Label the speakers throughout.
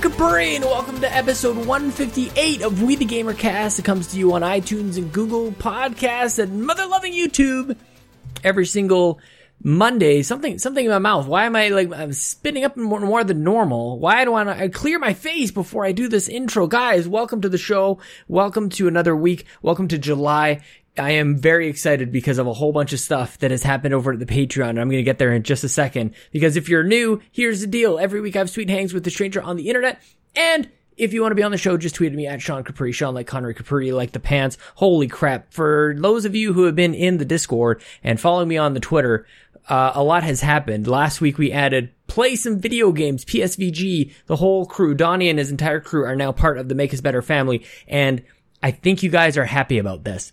Speaker 1: Capri, and welcome to episode 158 of We the Gamer Cast. It comes to you on iTunes and Google Podcasts and mother loving YouTube every single Monday. Something, something in my mouth. Why am I like I'm spitting up more, more than normal? Why do I, I clear my face before I do this intro? Guys, welcome to the show. Welcome to another week. Welcome to July. I am very excited because of a whole bunch of stuff that has happened over at the Patreon. I'm going to get there in just a second. Because if you're new, here's the deal. Every week I have sweet hangs with the stranger on the internet. And if you want to be on the show, just tweet at me at Sean Capri, Sean like Connery Capri, like the pants. Holy crap. For those of you who have been in the Discord and following me on the Twitter, uh, a lot has happened. Last week we added play some video games, PSVG, the whole crew, Donnie and his entire crew are now part of the Make Us Better family. And I think you guys are happy about this.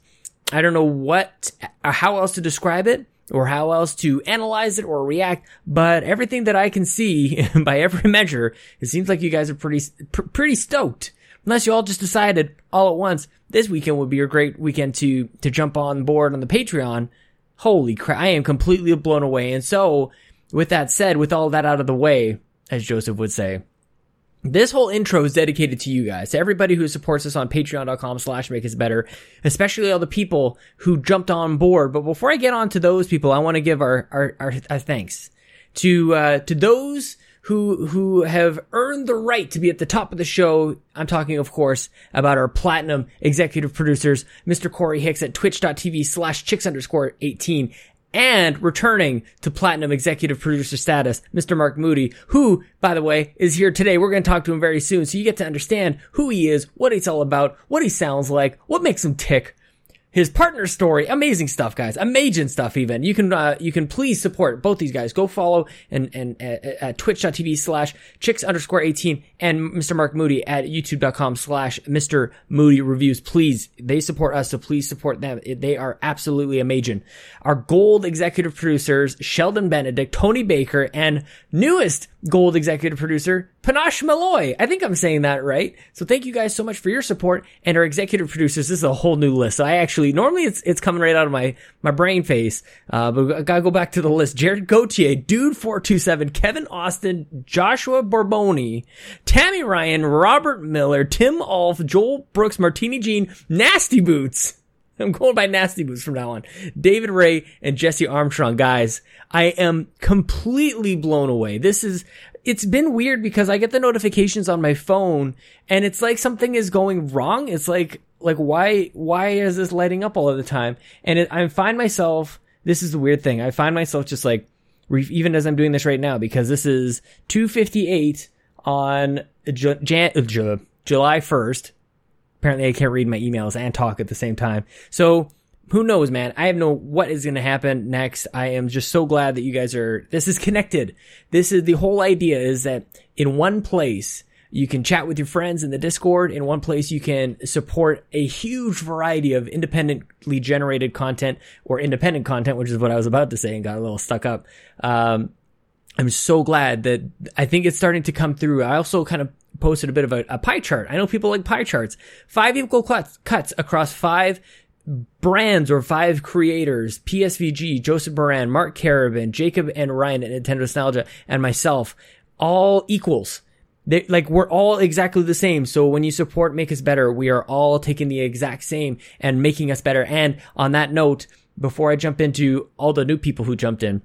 Speaker 1: I don't know what, uh, how else to describe it or how else to analyze it or react, but everything that I can see by every measure, it seems like you guys are pretty, pr- pretty stoked. Unless you all just decided all at once, this weekend would be a great weekend to, to jump on board on the Patreon. Holy crap, I am completely blown away. And so, with that said, with all that out of the way, as Joseph would say, this whole intro is dedicated to you guys, to everybody who supports us on patreon.com slash make better, especially all the people who jumped on board. But before I get on to those people, I want to give our, our, our, our thanks to, uh, to those who, who have earned the right to be at the top of the show. I'm talking, of course, about our platinum executive producers, Mr. Corey Hicks at twitch.tv slash chicks underscore 18 and returning to platinum executive producer status, Mr. Mark Moody, who, by the way, is here today. We're going to talk to him very soon. So you get to understand who he is, what he's all about, what he sounds like, what makes him tick, his partner story, amazing stuff, guys, amazing stuff. Even you can uh, you can please support both these guys. Go follow and and uh, at twitch.tv slash chicks underscore eighteen and Mr. Mark Moody at youtube.com slash Mr. Moody reviews. Please, they support us, so please support them. They are absolutely amazing. Our gold executive producers Sheldon Benedict, Tony Baker, and newest gold executive producer Panache Malloy. I think I'm saying that right. So thank you guys so much for your support and our executive producers. This is a whole new list. So I actually normally it's it's coming right out of my my brain face. Uh, but I gotta go back to the list. Jared Gauthier, Dude four two seven, Kevin Austin, Joshua Borboni, Tammy Ryan, Robert Miller, Tim Alf, Joel Brooks, Martini Jean, Nasty Boots. I'm going by Nasty Boots from now on. David Ray and Jesse Armstrong, guys. I am completely blown away. This is, it's been weird because I get the notifications on my phone and it's like something is going wrong. It's like, like why, why is this lighting up all of the time? And it, I find myself, this is the weird thing. I find myself just like, even as I'm doing this right now, because this is 258 on Jan- uh, Jan- July 1st. Apparently I can't read my emails and talk at the same time. So who knows, man? I have no what is going to happen next. I am just so glad that you guys are, this is connected. This is the whole idea is that in one place, you can chat with your friends in the Discord. In one place, you can support a huge variety of independently generated content or independent content, which is what I was about to say and got a little stuck up. Um, I'm so glad that I think it's starting to come through. I also kind of posted a bit of a, a pie chart. I know people like pie charts. Five equal cuts, cuts across five brands or five creators, PSVG, Joseph Moran, Mark Carabin, Jacob and Ryan at Nintendo Nostalgia, and myself, all equals. They, like we're all exactly the same. So when you support Make Us Better, we are all taking the exact same and making us better. And on that note, before I jump into all the new people who jumped in,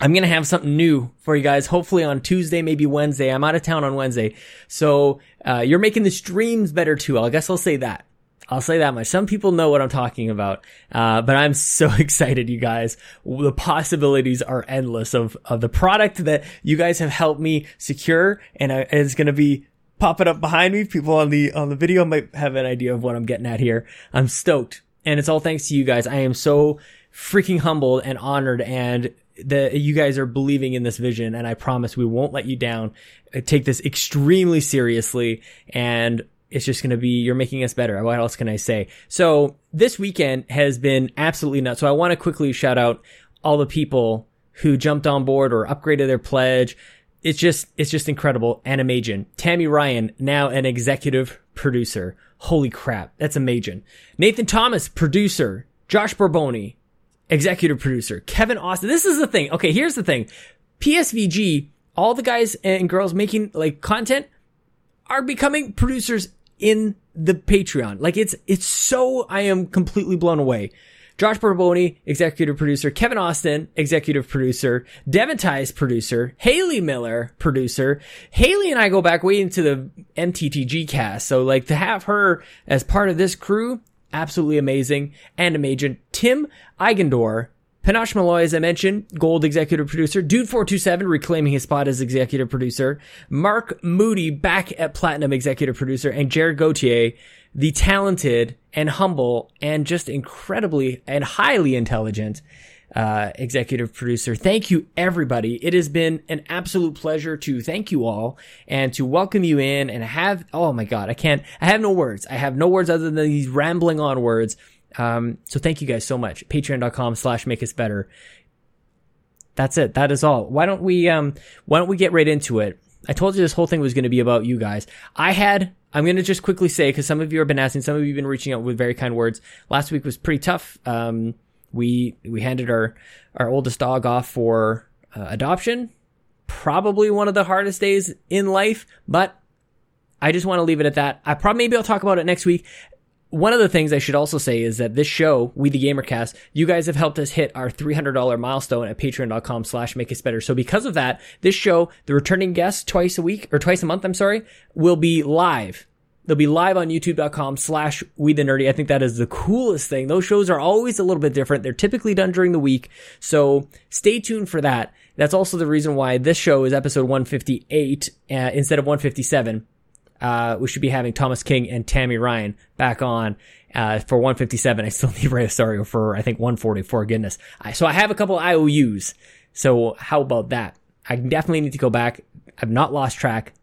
Speaker 1: I'm going to have something new for you guys, hopefully on Tuesday, maybe Wednesday. I'm out of town on Wednesday. So, uh, you're making the streams better too. I guess I'll say that. I'll say that much. Some people know what I'm talking about. Uh, but I'm so excited, you guys. The possibilities are endless of, of the product that you guys have helped me secure and it's going to be popping up behind me. People on the, on the video might have an idea of what I'm getting at here. I'm stoked and it's all thanks to you guys. I am so freaking humbled and honored and that you guys are believing in this vision and I promise we won't let you down. I take this extremely seriously and it's just going to be, you're making us better. What else can I say? So this weekend has been absolutely nuts. So I want to quickly shout out all the people who jumped on board or upgraded their pledge. It's just, it's just incredible and amazing. Tammy Ryan, now an executive producer. Holy crap. That's amazing. Nathan Thomas, producer. Josh Borboni, executive producer. Kevin Austin. This is the thing. Okay, here's the thing. PSVG all the guys and girls making like content are becoming producers in the Patreon. Like it's, it's so, I am completely blown away. Josh Borboni, executive producer, Kevin Austin, executive producer, Devin Tice, producer, Haley Miller, producer. Haley and I go back way into the MTTG cast. So like to have her as part of this crew, absolutely amazing and amazing. Tim Eigendor, Panache Malloy, as I mentioned, Gold executive producer. Dude427 reclaiming his spot as executive producer. Mark Moody back at Platinum executive producer. And Jared Gauthier, the talented and humble and just incredibly and highly intelligent uh, executive producer. Thank you, everybody. It has been an absolute pleasure to thank you all and to welcome you in and have, oh my God, I can't, I have no words. I have no words other than these rambling on words um, so thank you guys so much. Patreon.com slash make us better. That's it. That is all. Why don't we, um, why don't we get right into it? I told you this whole thing was going to be about you guys. I had, I'm going to just quickly say, cause some of you have been asking, some of you have been reaching out with very kind words. Last week was pretty tough. Um, we, we handed our, our oldest dog off for uh, adoption. Probably one of the hardest days in life, but I just want to leave it at that. I probably, maybe I'll talk about it next week one of the things I should also say is that this show, We the Gamercast, you guys have helped us hit our $300 milestone at patreon.com slash make us better. So because of that, this show, the returning guests twice a week or twice a month, I'm sorry, will be live. They'll be live on youtube.com slash we the nerdy. I think that is the coolest thing. Those shows are always a little bit different. They're typically done during the week. So stay tuned for that. That's also the reason why this show is episode 158 uh, instead of 157 uh, we should be having Thomas King and Tammy Ryan back on uh, for 157. I still need Ray Osario for I think 144. Goodness, I, so I have a couple IOUs. So how about that? I definitely need to go back. I've not lost track.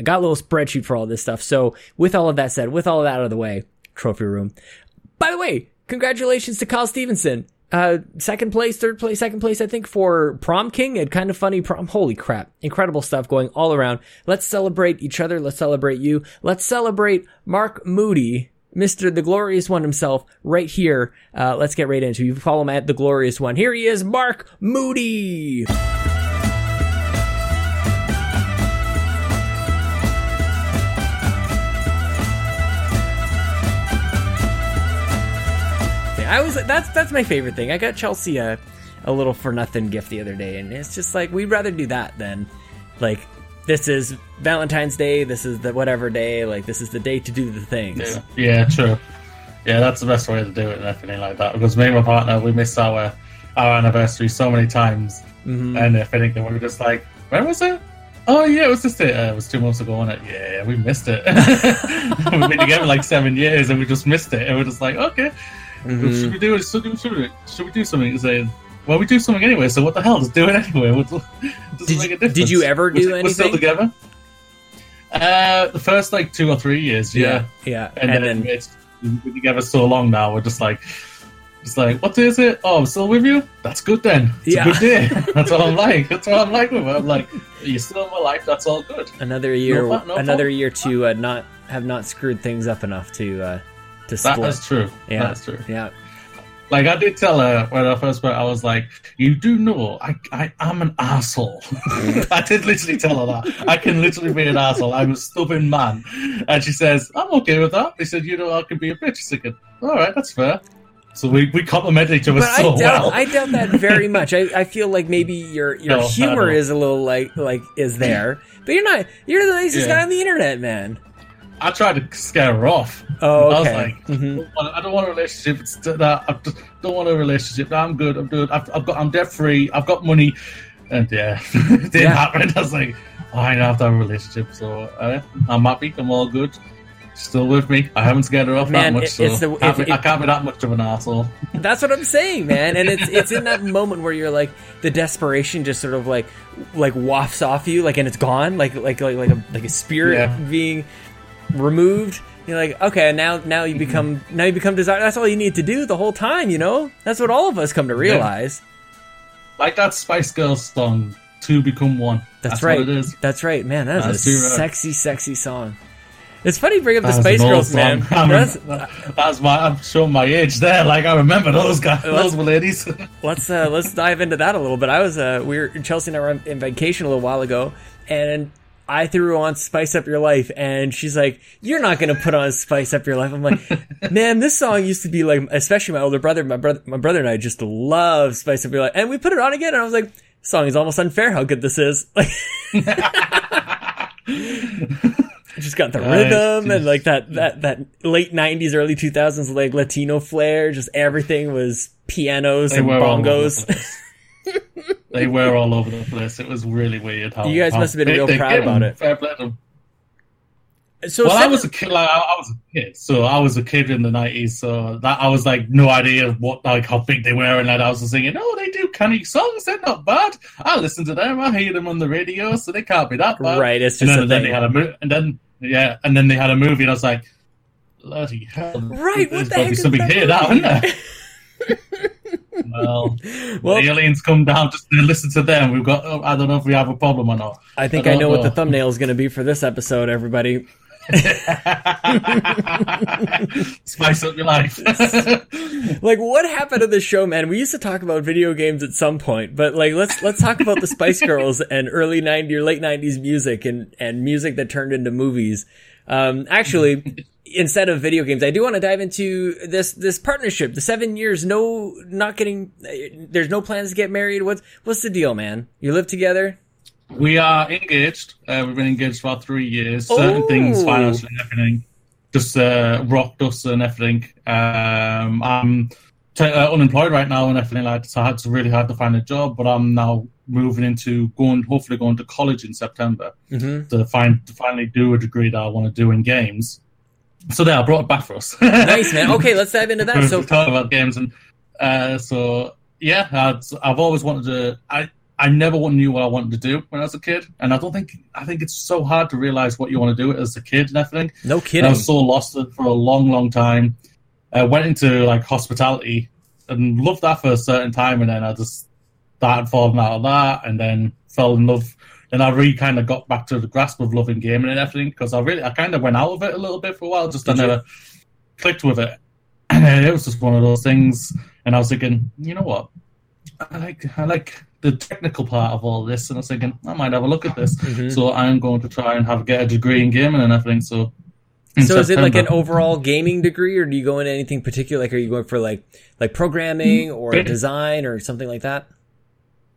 Speaker 1: I got a little spreadsheet for all this stuff. So with all of that said, with all of that out of the way, trophy room. By the way, congratulations to Kyle Stevenson uh, second place, third place, second place, I think for Prom King and kind of funny prom. Holy crap. Incredible stuff going all around. Let's celebrate each other. Let's celebrate you. Let's celebrate Mark Moody, Mr. The Glorious One himself right here. Uh, let's get right into it. You follow him at The Glorious One. Here he is, Mark Moody. I was that's that's my favorite thing. I got Chelsea a, a little for nothing gift the other day, and it's just like we'd rather do that than like this is Valentine's Day, this is the whatever day, like this is the day to do the things.
Speaker 2: Yeah, yeah true. Yeah, that's the best way to do it and everything like that. Because me and my partner, we missed our our anniversary so many times, mm-hmm. and if anything, we were just like, when was it? Oh yeah, it was just it. Uh, it was two months ago, wasn't it? Yeah, we missed it. We've been together like seven years, and we just missed it. And we're just like, okay, Mm-hmm. Should we do it? Should we, should we, should we do something? Saying, well, we do something anyway. So what the hell? Just do it anyway.
Speaker 1: did, did you ever do we're, anything? We're
Speaker 2: still together. Uh, the first like two or three years,
Speaker 1: yeah, yeah,
Speaker 2: and, and then, then it's been together so long now. We're just like, it's like, what day is it? Oh, I'm still with you. That's good then. It's yeah. a good day. That's what I'm like. That's what I'm like with her. I'm like, you're still in my life. That's all good.
Speaker 1: Another year, no, no another year to uh, not have not screwed things up enough to uh, to split.
Speaker 2: That's true.
Speaker 1: Yeah,
Speaker 2: that's true.
Speaker 1: Yeah.
Speaker 2: Like I did tell her when I first met, I was like, "You do know I I am an asshole." I did literally tell her that I can literally be an asshole. I'm a stubborn man, and she says, "I'm okay with that." He said, "You know, I can be a bitch." She's "All right, that's fair." So we, we complement each other but so
Speaker 1: I doubt,
Speaker 2: well.
Speaker 1: I doubt that very much. I, I feel like maybe your your no, humor is a little like like is there, but you're not. You're the nicest yeah. guy on the internet, man.
Speaker 2: I tried to scare her off.
Speaker 1: Oh, okay. I was
Speaker 2: like, mm-hmm. I don't want a relationship. It's that I just don't want a relationship. I'm good. I'm good. I've, I've got. I'm debt free. I've got money. And yeah, it didn't yeah. happen. I was like, oh, I don't have to have a relationship. So uh, I'm happy. I'm all good. Still with me. I haven't scared her off man, that much. so the, if, if, I can't be that much of an asshole.
Speaker 1: That's what I'm saying, man. And it's it's in that moment where you're like the desperation just sort of like like wafts off you, like and it's gone, like like like like a like a spirit yeah. being removed you're like okay now now you become mm-hmm. now you become desire that's all you need to do the whole time you know that's what all of us come to realize
Speaker 2: like that spice girls song to become one
Speaker 1: that's, that's right it is that's right man that is a sexy sexy song It's funny you bring up the
Speaker 2: That
Speaker 1: Spice Girls, man.
Speaker 2: song. I
Speaker 1: That's-
Speaker 2: remember- That's my. I'm showing my age there. Like I remember those guys, those ladies.
Speaker 1: let's uh, let's dive into that a little bit. I was uh, we were Chelsea and I were on- in vacation a little while ago, and I threw on "Spice Up Your Life," and she's like, "You're not gonna put on "Spice Up Your Life." I'm like, "Man, this song used to be like, especially my older brother, my brother, my brother and I just love "Spice Up Your Life," and we put it on again, and I was like, "This "Song is almost unfair. How good this is!" Like, just got the rhythm and like that that that late '90s, early 2000s like Latino flair. Just everything was pianos and
Speaker 2: were all over the
Speaker 1: bongos.
Speaker 2: they were all over the place. It was really weird. How
Speaker 1: You guys must have been real proud about it.
Speaker 2: Fair play to them.
Speaker 1: So
Speaker 2: well, I was a kid. Like I, was a kid, so I was a kid in the nineties. So that I was like no idea of what like how big they were, and like, I was just thinking, oh, they do canny songs. They're not bad. I listen to them. I hear them on the radio, so they can't be that bad.
Speaker 1: Right, it's
Speaker 2: And
Speaker 1: just
Speaker 2: then,
Speaker 1: a
Speaker 2: then they had a mo- and then yeah, and then they had a movie, and I was like, bloody hell!
Speaker 1: Right, what the heck
Speaker 2: something
Speaker 1: that
Speaker 2: here
Speaker 1: movie?
Speaker 2: isn't there? well,
Speaker 1: Well-
Speaker 2: the aliens come down just to listen to them. We've got. I don't know if we have a problem or not.
Speaker 1: I think
Speaker 2: I
Speaker 1: I,
Speaker 2: don't
Speaker 1: know what the thumbnail is going to be for this episode, everybody.
Speaker 2: Spice up your life.
Speaker 1: Like, what happened to the show, man? We used to talk about video games at some point, but like, let's let's talk about the Spice Girls and early '90s or late '90s music and and music that turned into movies. Um, actually, instead of video games, I do want to dive into this this partnership. The seven years, no, not getting. There's no plans to get married. What's what's the deal, man? You live together.
Speaker 2: We are engaged. Uh, we've been engaged for three years. Certain things, financially and everything, just uh, rocked us and everything. Um, I'm t- uh, unemployed right now and everything like that. So it's really hard to find a job. But I'm now moving into going, hopefully going to college in September
Speaker 1: Mm-hmm.
Speaker 2: to find to finally do a degree that I want to do in games. So there, I brought it back for us.
Speaker 1: Nice, man. Okay, let's dive into that. So,
Speaker 2: talk about games and uh, so yeah I'd, i've always wanted to i i never knew what i wanted to do when i was a kid and i don't think i think it's so hard to realize what you want to do as a kid and everything
Speaker 1: no
Speaker 2: and i was so lost for a long long time i went into like hospitality and loved that for a certain time and then i just started falling out of that and then fell in love and I really kind of got back to the grasp of loving gaming and everything because I really, I kind of went out of it a little bit for a while, just I
Speaker 1: Did you?
Speaker 2: never clicked with it. And it was just one of those things. And I was thinking, you know what? I like, I like the technical part of all this. And I was thinking, I might have a look at this.
Speaker 1: Mhm.
Speaker 2: So I'm going to try and have get a degree in gaming and everything. So,
Speaker 1: So is it like an overall gaming degree, or do you go into anything particular? Like, are you going for like like programming or
Speaker 2: Yeah.
Speaker 1: design or something like that?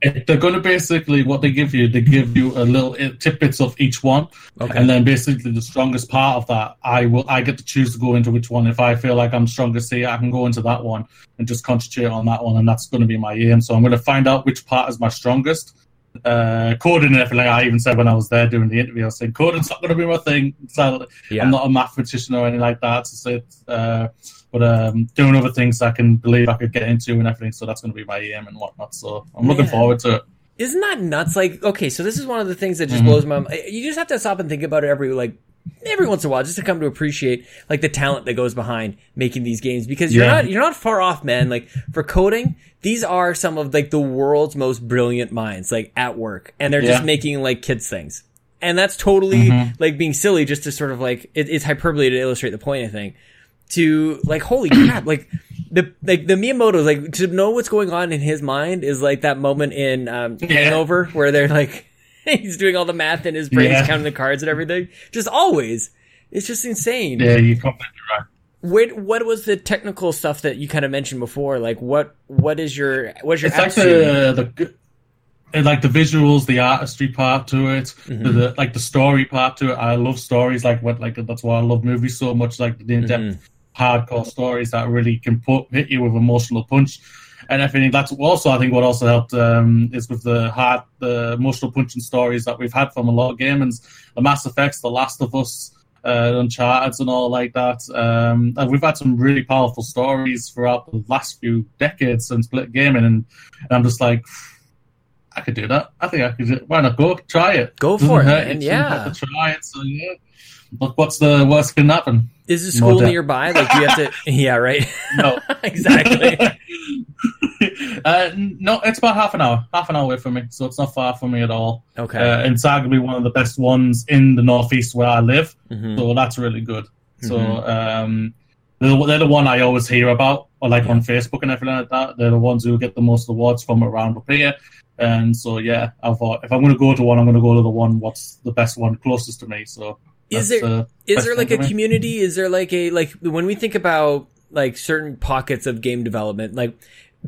Speaker 2: They're going to basically what they give you. They give you a little uh, tidbits of each one,
Speaker 1: Okay.
Speaker 2: and then basically the strongest part of that, I will. I get to choose to go into which one. If I feel like I'm strongest here, I can go into that one and just concentrate on that one, and that's going to be my aim. So I'm going to find out which part is my strongest. Uh, coding and everything. I even said when I was there doing the interview, I was saying coding's not going to be my thing. So
Speaker 1: yeah.
Speaker 2: I'm not a mathematician or anything like that. So it's, uh, but um, doing other things I can believe I could get into and everything. So that's going to be my aim and whatnot. So I'm looking forward to it.
Speaker 1: Isn't that nuts? Like, okay, so this is one of the things that just
Speaker 2: Mhm.
Speaker 1: blows my mind. You just have to stop and think about it every like every once in a while, just to come to appreciate like the talent that goes behind making these games. Because you're
Speaker 2: Yeah.
Speaker 1: not you're not far off, man. Like for coding, these are some of like the world's most brilliant minds, like at work, and they're just making like kids things. And that's totally
Speaker 2: Mhm.
Speaker 1: like being silly, just to sort of like it, it's hyperbole to illustrate the point. I think to like holy crap, like the like the Miyamoto, like to know what's going on in his mind is like that moment in um,
Speaker 2: Yeah.
Speaker 1: Hangover where they're like he's doing all the math in his brain, he's counting the cards and everything. Just always, it's just insane.
Speaker 2: Yeah, you're completely right.
Speaker 1: What what was the technical stuff that you kind of mentioned before? Like what what is your what's your
Speaker 2: It's like
Speaker 1: attitude?
Speaker 2: the the and like the visuals, the artistry part to it,
Speaker 1: Mm-hmm.
Speaker 2: the, the like the story part to it. I love stories like what like that's why I love movies so much. Like the in depth,
Speaker 1: Mhm.
Speaker 2: hardcore stories that really can put hit you with emotional punch. And I think that's also I think what also helped um, is with the hard the emotional punching stories that we've had from a lot of gamers, the Mass Effects, The Last of Us, uh, Uncharted, and all like that. Um, and we've had some really powerful stories throughout the last few decades since split gaming, and, and I'm just like, I could do that. I think I could. do- Why not go try it?
Speaker 1: Go
Speaker 2: Doesn't
Speaker 1: for it,
Speaker 2: hurt.
Speaker 1: man.
Speaker 2: You
Speaker 1: Yeah.
Speaker 2: have to try it. So yeah. Look, what's the worst can happen?
Speaker 1: Is the school
Speaker 2: More
Speaker 1: nearby? Like do you have to? Yeah, right.
Speaker 2: No.
Speaker 1: exactly.
Speaker 2: uh, no, it's about half an hour, half an hour away from me, so it's not far from me at all.
Speaker 1: Okay.
Speaker 2: Uh, and it's arguably one of the best ones in the northeast where I live,
Speaker 1: Mhm.
Speaker 2: so that's really good. So
Speaker 1: Mhm.
Speaker 2: um, they're, the- they're the one I always hear about, or like on Facebook and everything like that. They're the ones who get the most awards from around up here. And so yeah, I thought if I'm going to go to one, I'm going to go to the one what's the best one closest to me. So
Speaker 1: Is there- Is there like a community? Is there like a like when we think about like certain pockets of game development, like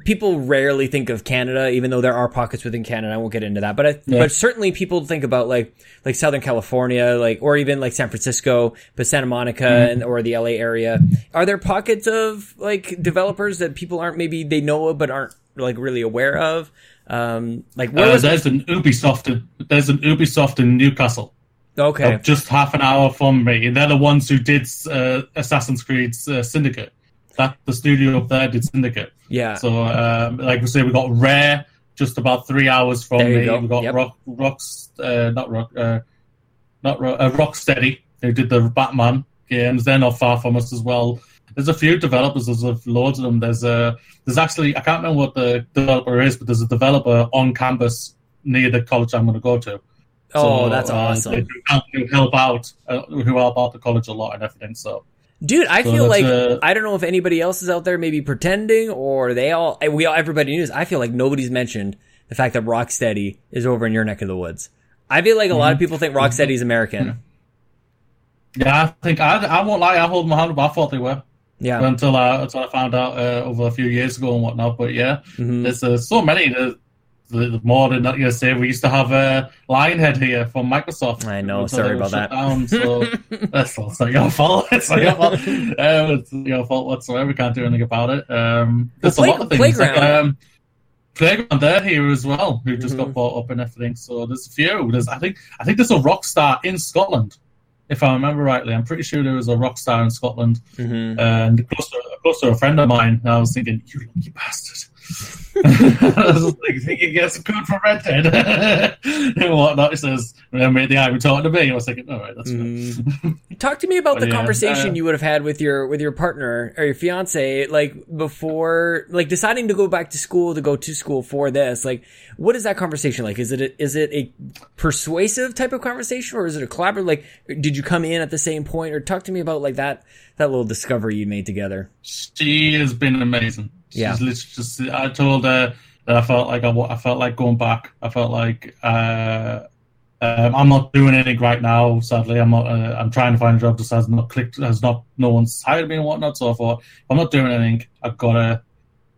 Speaker 1: people rarely think of Canada, even though there are pockets within Canada. I won't get into that, but I,
Speaker 2: Yeah.
Speaker 1: but certainly people think about like like Southern California, like or even like San Francisco, but Santa Monica
Speaker 2: Mm-hmm.
Speaker 1: and or the LA area. Are there pockets of like developers that people aren't maybe they know of but aren't like really aware of? Um, like where
Speaker 2: Uh,
Speaker 1: was
Speaker 2: there's an Ubisoft. In, there's an Ubisoft in Newcastle.
Speaker 1: okay?
Speaker 2: just half an hour from me. They're the ones who did uh, Assassin's Creed uh, Syndicate. That the studio up there did Syndicate.
Speaker 1: Yeah,
Speaker 2: So, um, like we say, we got Rare just about three hours from me.
Speaker 1: go.
Speaker 2: We got
Speaker 1: Yep.
Speaker 2: Rock, Rocks, uh, not Rock, uh, not Rock, uh, Rocksteady who did the Batman games. They're not far from us as well. There's a few developers. There's a, loads of them. There's a there's actually I can't remember what the developer is, but there's a developer on campus near the college I'm going to go to.
Speaker 1: oh,
Speaker 2: So,
Speaker 1: that's
Speaker 2: uh,
Speaker 1: awesome.
Speaker 2: They do help, who help out, uh, who help out the college a lot and everything. So
Speaker 1: Dude, I
Speaker 2: So
Speaker 1: feel like
Speaker 2: uh,
Speaker 1: I don't know if anybody else is out there maybe pretending or they all we all everybody knows. I feel like nobody's mentioned the fact that Rocksteady is over in your neck of the woods. I feel like a
Speaker 2: Mm-hmm.
Speaker 1: lot of people think Rocksteady is American.
Speaker 2: yeah, I think I, I won't lie. I hold my hand up. I thought they were
Speaker 1: Yeah.
Speaker 2: until I until I found out uh, over a few years ago and whatnot. But yeah,
Speaker 1: Mhm.
Speaker 2: there's uh, so many. There's, there's more than that. You say we used to have uh, Lionhead here from Microsoft.
Speaker 1: I know, sorry about that.
Speaker 2: Down, so that's not, it's your fault. It's not your fault. Um, it's your fault whatsoever. We can't do anything about it. Um, there's
Speaker 1: Well,
Speaker 2: a lot of
Speaker 1: Play-
Speaker 2: things. Like,
Speaker 1: Playground.
Speaker 2: um, Playground, they're here as well, who just
Speaker 1: Mhm.
Speaker 2: got bought up and everything. So there's a few. There's, I think, I think there's a Rockstar in Scotland, if I remember rightly. I'm pretty sure there was a Rockstar in Scotland,
Speaker 1: Mhm.
Speaker 2: and close to, close to a friend of mine. And I was thinking, you lucky bastard. I was like, thinking, yes, good for Red Dead and whatnot. He says, "Remember the guy who talking to me?" I was thinking, "All right, that's fine."
Speaker 1: Mm. Talk to me about
Speaker 2: But
Speaker 1: the
Speaker 2: yeah,
Speaker 1: conversation
Speaker 2: uh,
Speaker 1: you would have had with your with your partner or your fiance, like before, like deciding to go back to school to go to school for this. Like, what is that conversation like? Is it a, is it a persuasive type of conversation or is it a collaborative? Like, did you come in at the same point or talk to me about like that that little discovery you made together?
Speaker 2: She has been amazing. She's
Speaker 1: Yeah.
Speaker 2: literally just. I told her that I felt like I, I felt like going back. I felt like uh, um, I'm not doing anything right now. Sadly, I'm not. Uh, I'm trying to find a job. Just has not clicked. Has not. No one's hired me and whatnot. So I thought, if I'm not doing anything, I've got to.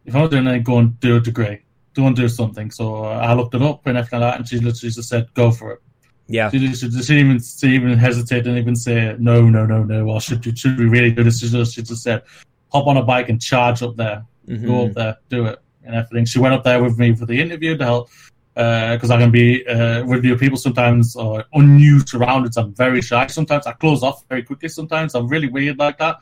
Speaker 2: If I'm not doing anything, go and do a degree. Go and do something. So uh, I looked it up and everything like that, and she literally just said, "Go for it."
Speaker 1: Yeah.
Speaker 2: She, she, she didn't even she even hesitate, didn't even say no, no, no, no. Or should should we really do this? She just, she just said, hop on a bike and charge up there,
Speaker 1: Mhm.
Speaker 2: go up there, do it, and everything. She went up there with me for the interview to help because I can be uh, with new people sometimes or unnew surroundings. I'm very shy sometimes. I close off very quickly sometimes. I'm really weird like that.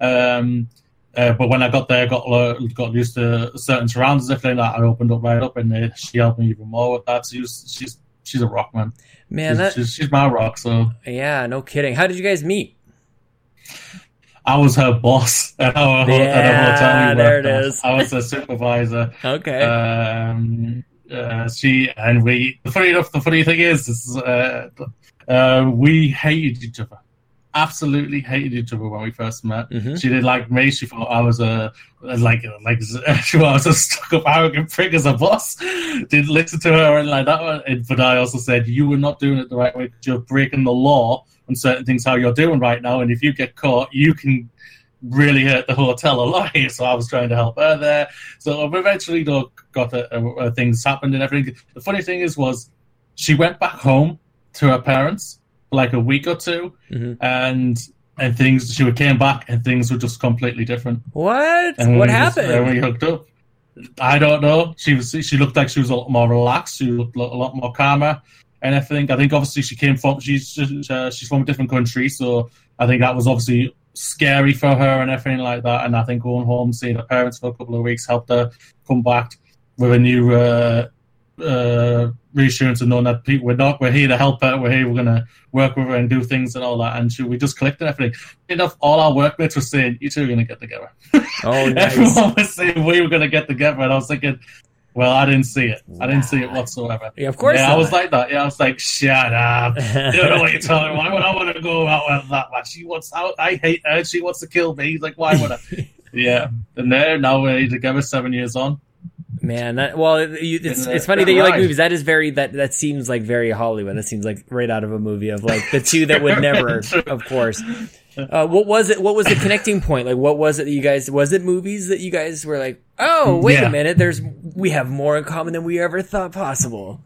Speaker 2: Um, uh, but when I got there, got uh, got used to certain surroundings, everything that I opened up right up, and uh, she helped me even more with that. So she was, she's she's a rock man.
Speaker 1: Man,
Speaker 2: she's,
Speaker 1: that
Speaker 2: she's, she's my rock. So
Speaker 1: yeah, no kidding. How did you guys meet?
Speaker 2: I was her boss at our, at our
Speaker 1: Yeah,
Speaker 2: hotel. we
Speaker 1: there it
Speaker 2: at.
Speaker 1: is.
Speaker 2: I was her supervisor.
Speaker 1: Okay.
Speaker 2: Um, uh, she and we. The funny enough, the funny thing is, is uh, uh, we hated each other. Absolutely hated each other when we first met.
Speaker 1: Mhm.
Speaker 2: She didn't like me. She thought I was a like like she was a stuck up arrogant prick as a boss. Didn't listen to her and like that. And- But I also said you were not doing it the right way. You're breaking the law on certain things how you're doing right now. And if you get caught, you can really hurt the hotel a lot. So I was trying to help her there. So we eventually though, got the, uh, uh, things happened and everything. The funny thing is, was she went back home to her parents for like a week or two,
Speaker 1: Mhm.
Speaker 2: and and things she came back and things were just completely different.
Speaker 1: What?
Speaker 2: And
Speaker 1: What
Speaker 2: we just-
Speaker 1: happened?
Speaker 2: when we hooked up, I don't know. She was she looked like she was a lot more relaxed. She looked a lot more calmer and everything. I think obviously she came from she's uh, she's from a different country, so I think that was obviously scary for her and everything like that. And I think going home seeing her parents for a couple of weeks helped her come back with a new uh, uh, reassurance and knowing that people we're not we're here to help her, we're here, we're gonna work with her and do things and all that. And she, we just clicked and everything. Enough, all our workmates were saying, "You two are gonna get together."
Speaker 1: Oh, nice.
Speaker 2: Everyone was saying we were gonna get together, and I was thinking. Well, I didn't see it. I didn't see it whatsoever.
Speaker 1: Yeah, of course
Speaker 2: Yeah,
Speaker 1: not.
Speaker 2: I was like that. Yeah, I was like, shut up. You don't know what you're talking about. Why would I want to go out with that one? She wants out. I hate her. She wants to kill me. He's like, why would I? yeah. And there, now we're together seven years on.
Speaker 1: Man, that, well, it- you, it's it's funny that you like movies. That is very that that seems like very Hollywood. That seems like right out of a movie of like the two that would never, of course. Uh, what was it? What was the connecting point? Like, what was it that you guys? Was it movies that you guys were like, oh, wait a minute, there's we have more in common than we ever thought possible.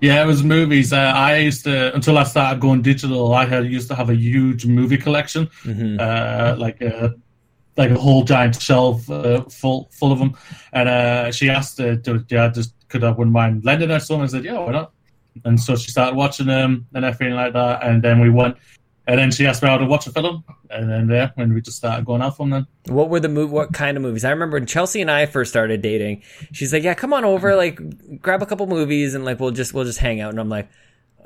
Speaker 2: Yeah, it was movies. Uh, I used to, until I started going digital, I had used to have a huge movie collection,
Speaker 1: Mm-hmm.
Speaker 2: uh, like a like a whole giant shelf uh, full full of them. And uh, she asked, uh, do, yeah, just could I wouldn't mind lending her some? I said, yeah, why not? And so she started watching them and everything like that. And then we went, and then she asked me how to watch a film, and then yeah, when we just started going out from then.
Speaker 1: What were the move? What kind of movies? I remember when Chelsea and I first started dating. She's like, "Yeah, come on over, like, grab a couple movies, and like, we'll just we'll just hang out." And I'm like,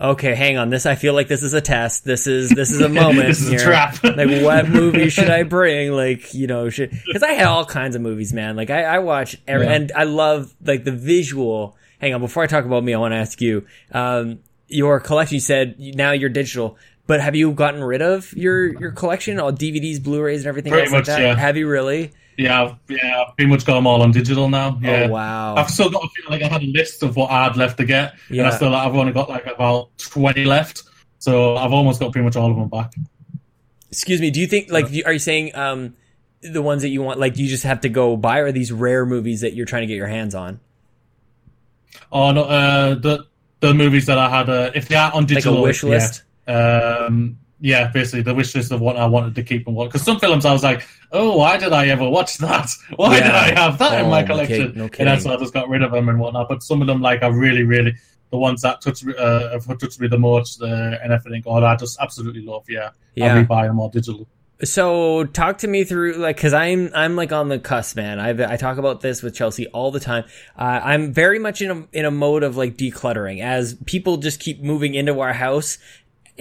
Speaker 1: "Okay, hang on. This I feel like this is a test. This is this is a moment.
Speaker 2: This is a trap.
Speaker 1: like, what movie should I bring? Like, you know, should because I had all kinds of movies, man. Like, I, I watch every,
Speaker 2: Yeah.
Speaker 1: and I love like the visual. Hang on, before I talk about me, I want to ask you. Um, your collection. You said now you're digital. But have you gotten rid of your, your collection, all DVDs, Blu-rays, and everything
Speaker 2: Pretty
Speaker 1: else
Speaker 2: much,
Speaker 1: like that?
Speaker 2: yeah.
Speaker 1: Have you really?
Speaker 2: Yeah, I've, yeah, I've pretty much got them all on digital now. Yeah.
Speaker 1: Oh wow!
Speaker 2: I've still got to feel like I had a list of what I had left to get, and
Speaker 1: Yeah.
Speaker 2: I still I've only got like about twenty left, so I've almost got pretty much all of them back.
Speaker 1: Excuse me. Do you think like are you saying um the ones that you want like you just have to go buy or are these rare movies that you're trying to get your hands on?
Speaker 2: Oh no, uh, the the movies that I had, uh, if they are on
Speaker 1: Like a
Speaker 2: digital,
Speaker 1: wish
Speaker 2: yeah.
Speaker 1: list?
Speaker 2: Um, yeah, basically the wish list of what I wanted to keep and what. Because some films I was like, oh, why did I ever watch that? Why did I have that in
Speaker 1: Oh,
Speaker 2: my collection?
Speaker 1: kid- no
Speaker 2: and that's why I just got rid of them and whatnot. But some of them, like I really, really, the ones that touch me, uh, have touched me the most, uh, and everything, oh, I just absolutely love. Yeah,
Speaker 1: Yeah.
Speaker 2: I'll be buying them all digital.
Speaker 1: So talk to me through like because I'm I'm like on the cusp, man. I I talk about this with Chelsea all the time. Uh, I'm very much in a in a mode of like decluttering as people just keep moving into our house,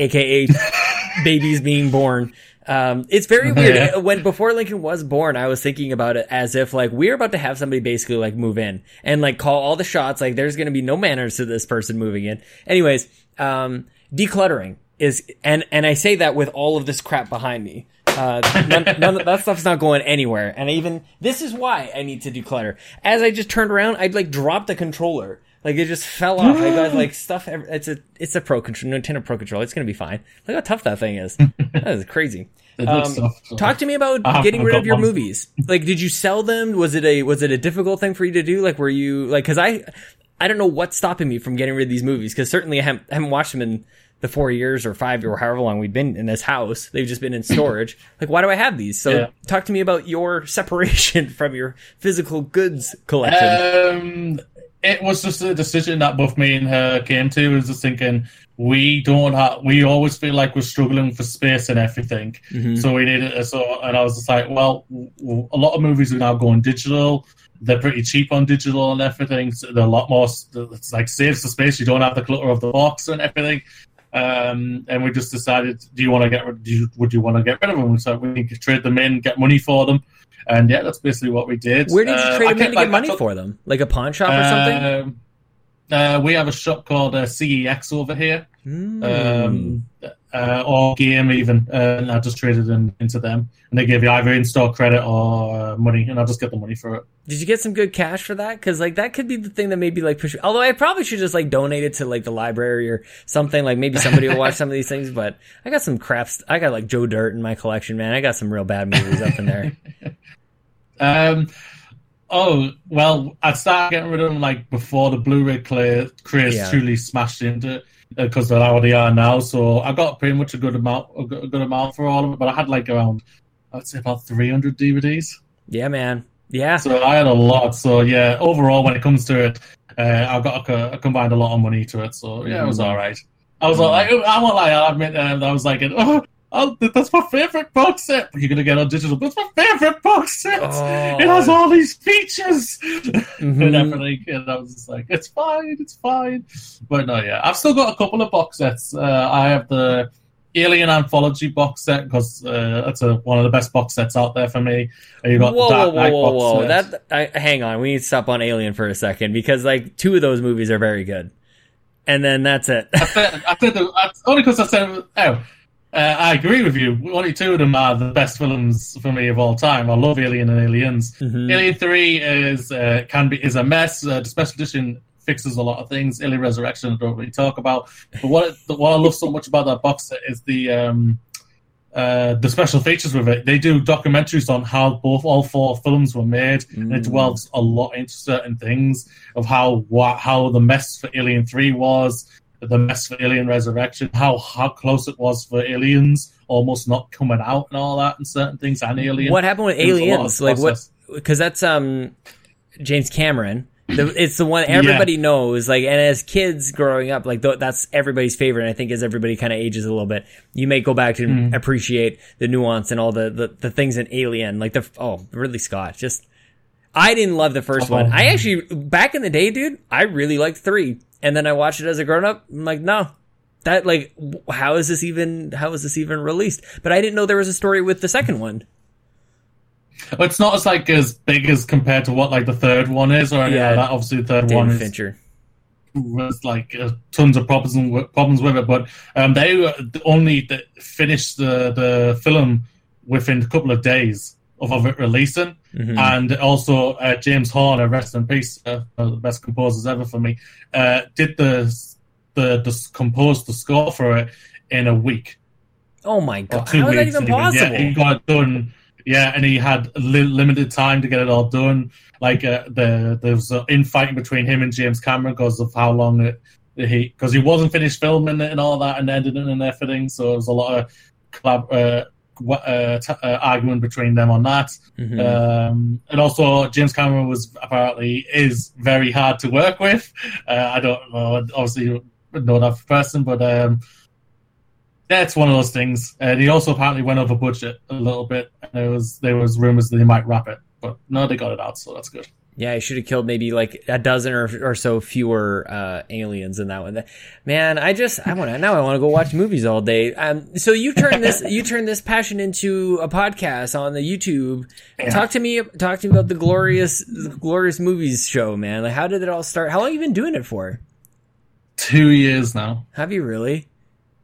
Speaker 1: aka babies being born. Um, it's very weird.
Speaker 2: Yeah.
Speaker 1: When before Lincoln was born, I was thinking about it as if like we're about to have somebody basically like move in and like call all the shots. Like there's going to be no manners to this person moving in. Anyways, um, decluttering is and and I say that with all of this crap behind me. Uh, none, none of that stuff's not going anywhere. And I even this is why I need to declutter. As I just turned around, I'd like dropped the controller. Like it just fell off. I got like stuff. ev- It's a it's a pro control Nintendo Pro controller. It's gonna be fine. Look how tough that thing is. that is crazy. Um, Talk to me about
Speaker 2: have-
Speaker 1: getting rid of your
Speaker 2: one.
Speaker 1: movies. Like, did you sell them? Was it a was it a difficult thing for you to do? Like, were you like because I I don't know what's stopping me from getting rid of these movies because certainly I haven't, I haven't watched them in the four years or five or however long we've been in this house. They've just been in storage. like, why do I have these? So,
Speaker 2: Yeah.
Speaker 1: talk to me about your separation from your physical goods collection.
Speaker 2: Um, it was just a decision that both me and her came to. Was just thinking we don't have. We always feel like we're struggling for space and everything.
Speaker 1: Mm-hmm.
Speaker 2: So we needed. So and I was just like, well, a lot of movies are now going digital. They're pretty cheap on digital and everything. So they're a lot more. It's like saves the space. You don't have the clutter of the box and everything. Um, and we just decided, do you want to get rid? Do you, would you want to get rid of them? So we could trade them in, get money for them, and yeah, that's basically what we did.
Speaker 1: Where did you
Speaker 2: Uh,
Speaker 1: trade them in to
Speaker 2: like,
Speaker 1: get money
Speaker 2: took-
Speaker 1: for them? Like a pawn shop or something?
Speaker 2: um, uh, we have a shop called uh, CEX over here,
Speaker 1: Hmm.
Speaker 2: um, uh, or Game even, uh, and I just traded in, into them, and they give you either in-store credit or uh, money, and I'll just get the money for it.
Speaker 1: Did you get some good cash for that? Because like that could be the thing that maybe like push. Although I probably should just like donate it to like the library or something. Like maybe somebody will watch some of these things. But I got some craps. I got like Joe Dirt in my collection, man. I got some real bad movies up in there.
Speaker 2: Um, oh well, I started getting rid of them like before the Blu-ray craze
Speaker 1: Yeah.
Speaker 2: truly smashed into it because they're how they are now. So I got pretty much a good amount, a good, amount for all of it. But I had like around, I'd say about three hundred DVDs.
Speaker 1: Yeah, man. Yeah.
Speaker 2: So I had a lot. So yeah, overall, when it comes to it, uh, I got I combined a lot of money to it. So yeah, it was
Speaker 1: Mhm.
Speaker 2: all right. I was like, I won't lie, I'll admit, uh, I was like, oh, oh, that's my favorite box set. You're gonna get on digital. That's my favorite box set.
Speaker 1: Oh.
Speaker 2: It has all these features
Speaker 1: Mhm.
Speaker 2: and everything. And I was just like, it's fine, it's fine. But no, yeah, I've still got a couple of box sets. Uh, I have the Alien Anthology box set because uh, that's a, one of the best box sets out there for me. And you got
Speaker 1: whoa, whoa,
Speaker 2: Dark
Speaker 1: whoa, whoa,
Speaker 2: box
Speaker 1: whoa! That I, hang on, we need to stop on Alien for a second because like two of those movies are very good, and then that's it.
Speaker 2: I said, I said the, I, only because I said, oh, uh, I agree with you. Only two of them are the best films for me of all time. I love Alien and Aliens.
Speaker 1: Mhm.
Speaker 2: Alien Three is uh, can be is a mess. Uh, the special edition fixes a lot of things. Alien Resurrection I don't really talk about. But what what I love so much about that box set is the um, uh, the special features with it. They do documentaries on how both all four films were made, and it
Speaker 1: Mm.
Speaker 2: delves a lot into certain things of how what how the mess for Alien Three was, the mess for Alien Resurrection, how how close it was for Aliens almost not coming out and all that, and certain things and Alien.
Speaker 1: What happened with
Speaker 2: It was a lot of
Speaker 1: Aliens? Like what? Because that's um James Cameron. The, it's the one everybody knows. Like, and as kids growing up, like th- that's everybody's favorite. And I think as everybody kind of ages a little bit, you may go back to
Speaker 2: Mm.
Speaker 1: appreciate the nuance and all the, the the things in Alien. Like the oh Ridley Scott. Just I didn't love the first
Speaker 2: Oh.
Speaker 1: one. I actually back in the day, dude, I really liked three. And then I watched it as a grown up. I'm like, no, that like how is this even how is this even released? But I didn't know there was a story with the second one.
Speaker 2: But it's not as like as big as compared to what like the third one is, or
Speaker 1: Yeah.
Speaker 2: like that. Obviously, the third one
Speaker 1: David
Speaker 2: is
Speaker 1: Fincher.
Speaker 2: was like uh, tons of problems and problems with it, but um, they only finished the the film within a couple of days of, of it releasing,
Speaker 1: Mhm.
Speaker 2: and also uh, James Horner, rest in peace, uh, one of the best composers ever for me, uh, did the the the composed the score for it in a week
Speaker 1: Oh my god! How is that even
Speaker 2: even.
Speaker 1: possible?
Speaker 2: Yeah, he got it done. Yeah, and he had li- limited time to get it all done. Like uh, the there was an infighting between him and James Cameron because of how long it he because he wasn't finished filming it and all that and editing and everything. So there was a lot of collab, uh, uh, t- uh, argument between them on that.
Speaker 1: Mhm.
Speaker 2: Um, and also, James Cameron was apparently is very hard to work with. Uh, I don't know, obviously, you know that person, but um, that's one of those things. And he also apparently went over budget a little bit. And there was there was rumors that he might wrap it, but no, they got it out, so that's good.
Speaker 1: Yeah, I should have killed maybe like a dozen or, or so fewer uh, aliens in that one. Man, I just I want to now I want to go watch movies all day. Um, so you turn this you turn this passion into a podcast on the YouTube. Talk to me talk to me about the glorious the glorious movies show, man. Like how did it all start? How long have you been doing it for?
Speaker 2: Two years now.
Speaker 1: Have you really?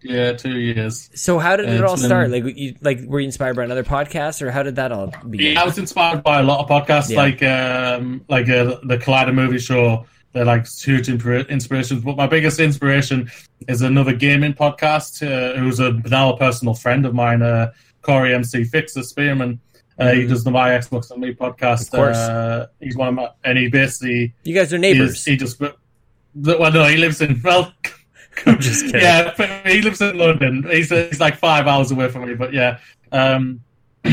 Speaker 2: Yeah, two years.
Speaker 1: So how did it all start? Like you like were you inspired by another podcast or how did that all begin?
Speaker 2: Yeah, I was inspired by a lot of podcasts,
Speaker 1: Yeah.
Speaker 2: like um, like uh, the Collider Movie Show. They're like huge inspirations. But my biggest inspiration is another gaming podcast. Uh, who's a now a personal friend of mine, uh, Corey MC Fixer Spearman. Uh, He
Speaker 1: Mhm.
Speaker 2: does the My Xbox and Me podcast.
Speaker 1: Of course.
Speaker 2: Uh, he's one of my, and he basically
Speaker 1: You guys are neighbors.
Speaker 2: he, he just well, no, he lives in well.
Speaker 1: I'm just kidding.
Speaker 2: Yeah, but he lives in London. He's he's like five hours away from me, but yeah. Um,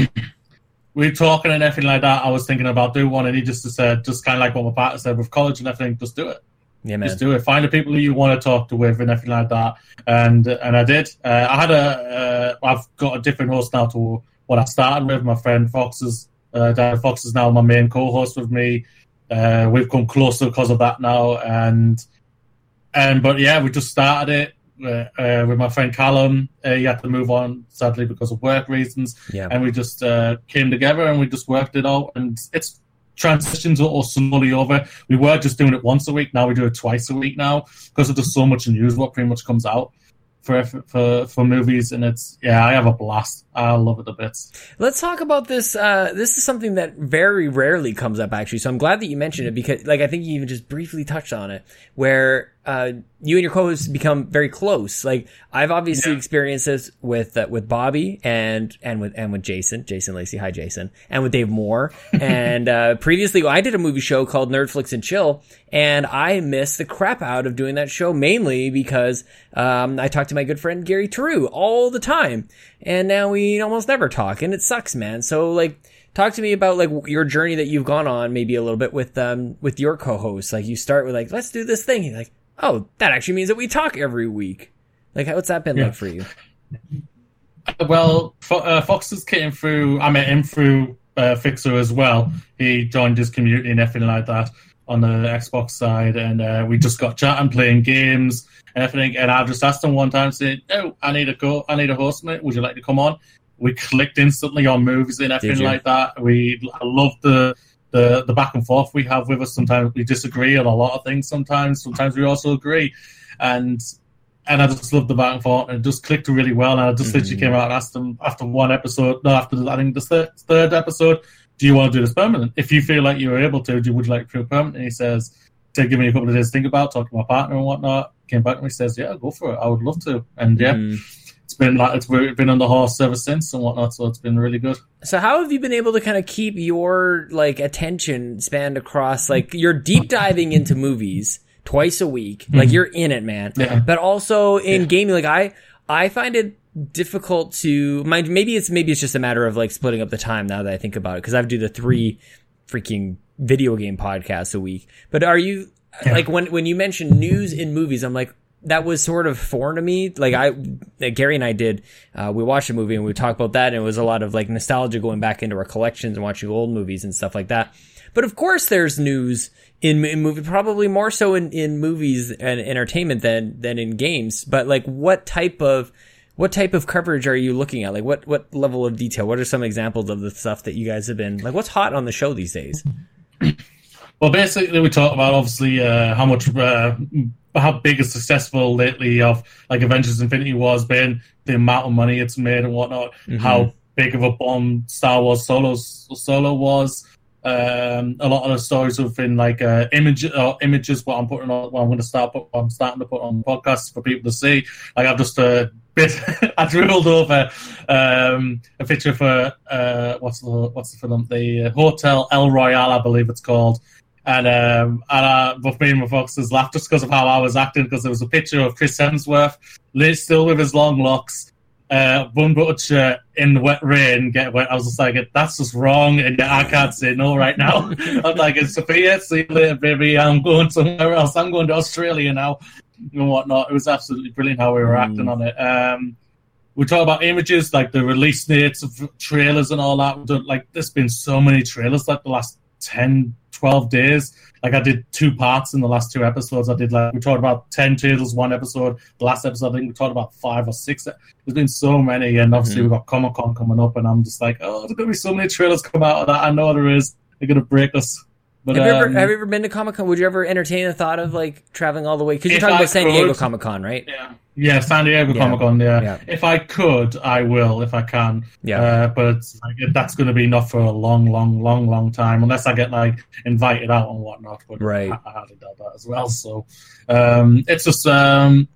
Speaker 2: we were talking and everything like that. I was thinking about doing one, and he just said, just kind of like what my partner said with college and everything, just do it.
Speaker 1: yeah, man.
Speaker 2: Just do it. Find the people who you want to talk to with and everything like that. And and I did. Uh, I had a. Uh, I've got a different host now to what I started with. My friend Fox is. Uh, Dan Fox is now my main co-host with me. Uh, we've come closer because of that now, and and but yeah, we just started it uh, uh, with my friend Callum. Uh, he had to move on sadly because of work reasons,
Speaker 1: Yeah.
Speaker 2: and we just uh, came together and we just worked it out. And it's transitions or slowly over. We were just doing it once a week. Now we do it twice a week now because there's so much news. What pretty much comes out for for for movies, and it's yeah, I have a blast. I love it a bit.
Speaker 1: Let's talk about this. Uh, this is something that very rarely comes up, actually. So I'm glad that you mentioned it because, like, I think you even just briefly touched on it, where uh, you and your co-hosts become very close. Like, I've obviously
Speaker 2: Yeah.
Speaker 1: experienced this with uh, with Bobby and and with and with Jason, Jason Lacey, hi Jason, and with Dave Moore. and uh, previously, I did a movie show called Nerdflix and Chill, and I missed the crap out of doing that show mainly because um, I talked to my good friend Gary Taru all the time, and now we almost never talk, and it sucks, man. So like. Talk to me about like your journey that you've gone on, maybe a little bit with um with your co-hosts. Like you start with like, let's do this thing. You're like, oh, that actually means that we talk every week. Like, what's that been
Speaker 2: Yeah.
Speaker 1: like for you?
Speaker 2: Well, Fo- uh, Foxes came through. I met him through uh, Fixer as well. He joined his community and everything like that on the Xbox side, and uh, we just got chatting, playing games, and everything. And I just asked him one time, saying, "Oh, I need a go. I need a host, mate. Would you like to come on?" We clicked instantly on movies and everything like that. We I love the. The, the back and forth we have with us sometimes we disagree on a lot of things sometimes sometimes we also agree and and I just loved the back and forth, and it just clicked really well. And I just
Speaker 1: Mm-hmm.
Speaker 2: literally came out and asked him after one episode, no, after the, I think the third, third episode, do you want to do this permanent? If you feel like you're able to, do would you like to do it permanent? And he says, said, give me a couple of days to think about, talk to my partner and whatnot. Came back and he says, yeah, go for it. I would love to. And yeah,
Speaker 1: Mm.
Speaker 2: It's been like it's been on the horse ever since and whatnot. So it's been really good.
Speaker 1: So how have you been able to kind of keep your like attention spanned across like you're deep diving into movies twice a week, like mm-hmm. you're in it, man.
Speaker 2: Yeah.
Speaker 1: But also in
Speaker 2: Yeah.
Speaker 1: gaming, like I I find it difficult to mind. Maybe it's maybe it's just a matter of like splitting up the time now that I think about it because I do the three freaking video game podcasts a week. But are you like when when you mention news in movies, I'm like that was sort of foreign to me. Like I, Gary and I did, uh, we watched a movie and we talked about that, and it was a lot of like nostalgia going back into our collections and watching old movies and stuff like that. But of course, there's news in, in movie, probably more so in, in movies and entertainment than than in games. But like, what type of what type of coverage are you looking at? Like, what what level of detail? What are some examples of the stuff that you guys have been like? What's hot on the show these days?
Speaker 2: Well, basically, we talk about obviously uh, how much, uh, how big and successful lately of like Avengers: Infinity War has been, the amount of money it's made and whatnot, how big of a bomb Star Wars Solo Solo was. Um, a lot of the stories have been like uh, image uh, images. What I'm putting on, what I'm going to start, put, what I'm starting to put on podcasts for people to see. Like I've just uh, bit, I dribbled over um, a picture for uh, what's the what's the film? The Hotel El Royale, I believe it's called. And um, and uh, both me and my foxes laughed just because of how I was acting because there was a picture of Chris Hemsworth, still with his long locks, uh, bun buttered shirt in the wet rain, get wet. I was just like, that's just wrong, and yeah, I can't say no right now. I'm like, it's Sophia, see you later, baby. I'm going somewhere else. I'm going to Australia now and whatnot. It was absolutely brilliant how we were acting on it. Um, we talk about images like the release dates of trailers and all that. Like, there's been so many trailers like the last 10, 12 days. Like, I did two parts in the last two episodes. I did, like, we talked about 10 trailers one episode. The last episode, I think we talked about five or six. There's been so many, and obviously, mm-hmm. we've got Comic Con coming up, and I'm just like, oh, there's going to be so many trailers come out of that. I know there is. They're going to break us. But,
Speaker 1: have, you ever,
Speaker 2: um,
Speaker 1: have you ever been to Comic Con? Would you ever entertain the thought of like traveling all the way? Because you're talking
Speaker 2: I
Speaker 1: about San Diego Comic Con, right?
Speaker 2: Yeah, yeah, San Diego
Speaker 1: Yeah.
Speaker 2: Comic Con. Yeah.
Speaker 1: Yeah.
Speaker 2: if I could, I will if I can.
Speaker 1: Yeah.
Speaker 2: uh, but like, that's going to be not for a long, long, long, long time unless I get like invited out and whatnot. But
Speaker 1: Right.
Speaker 2: I, I highly doubt that as well. So um, it's just um,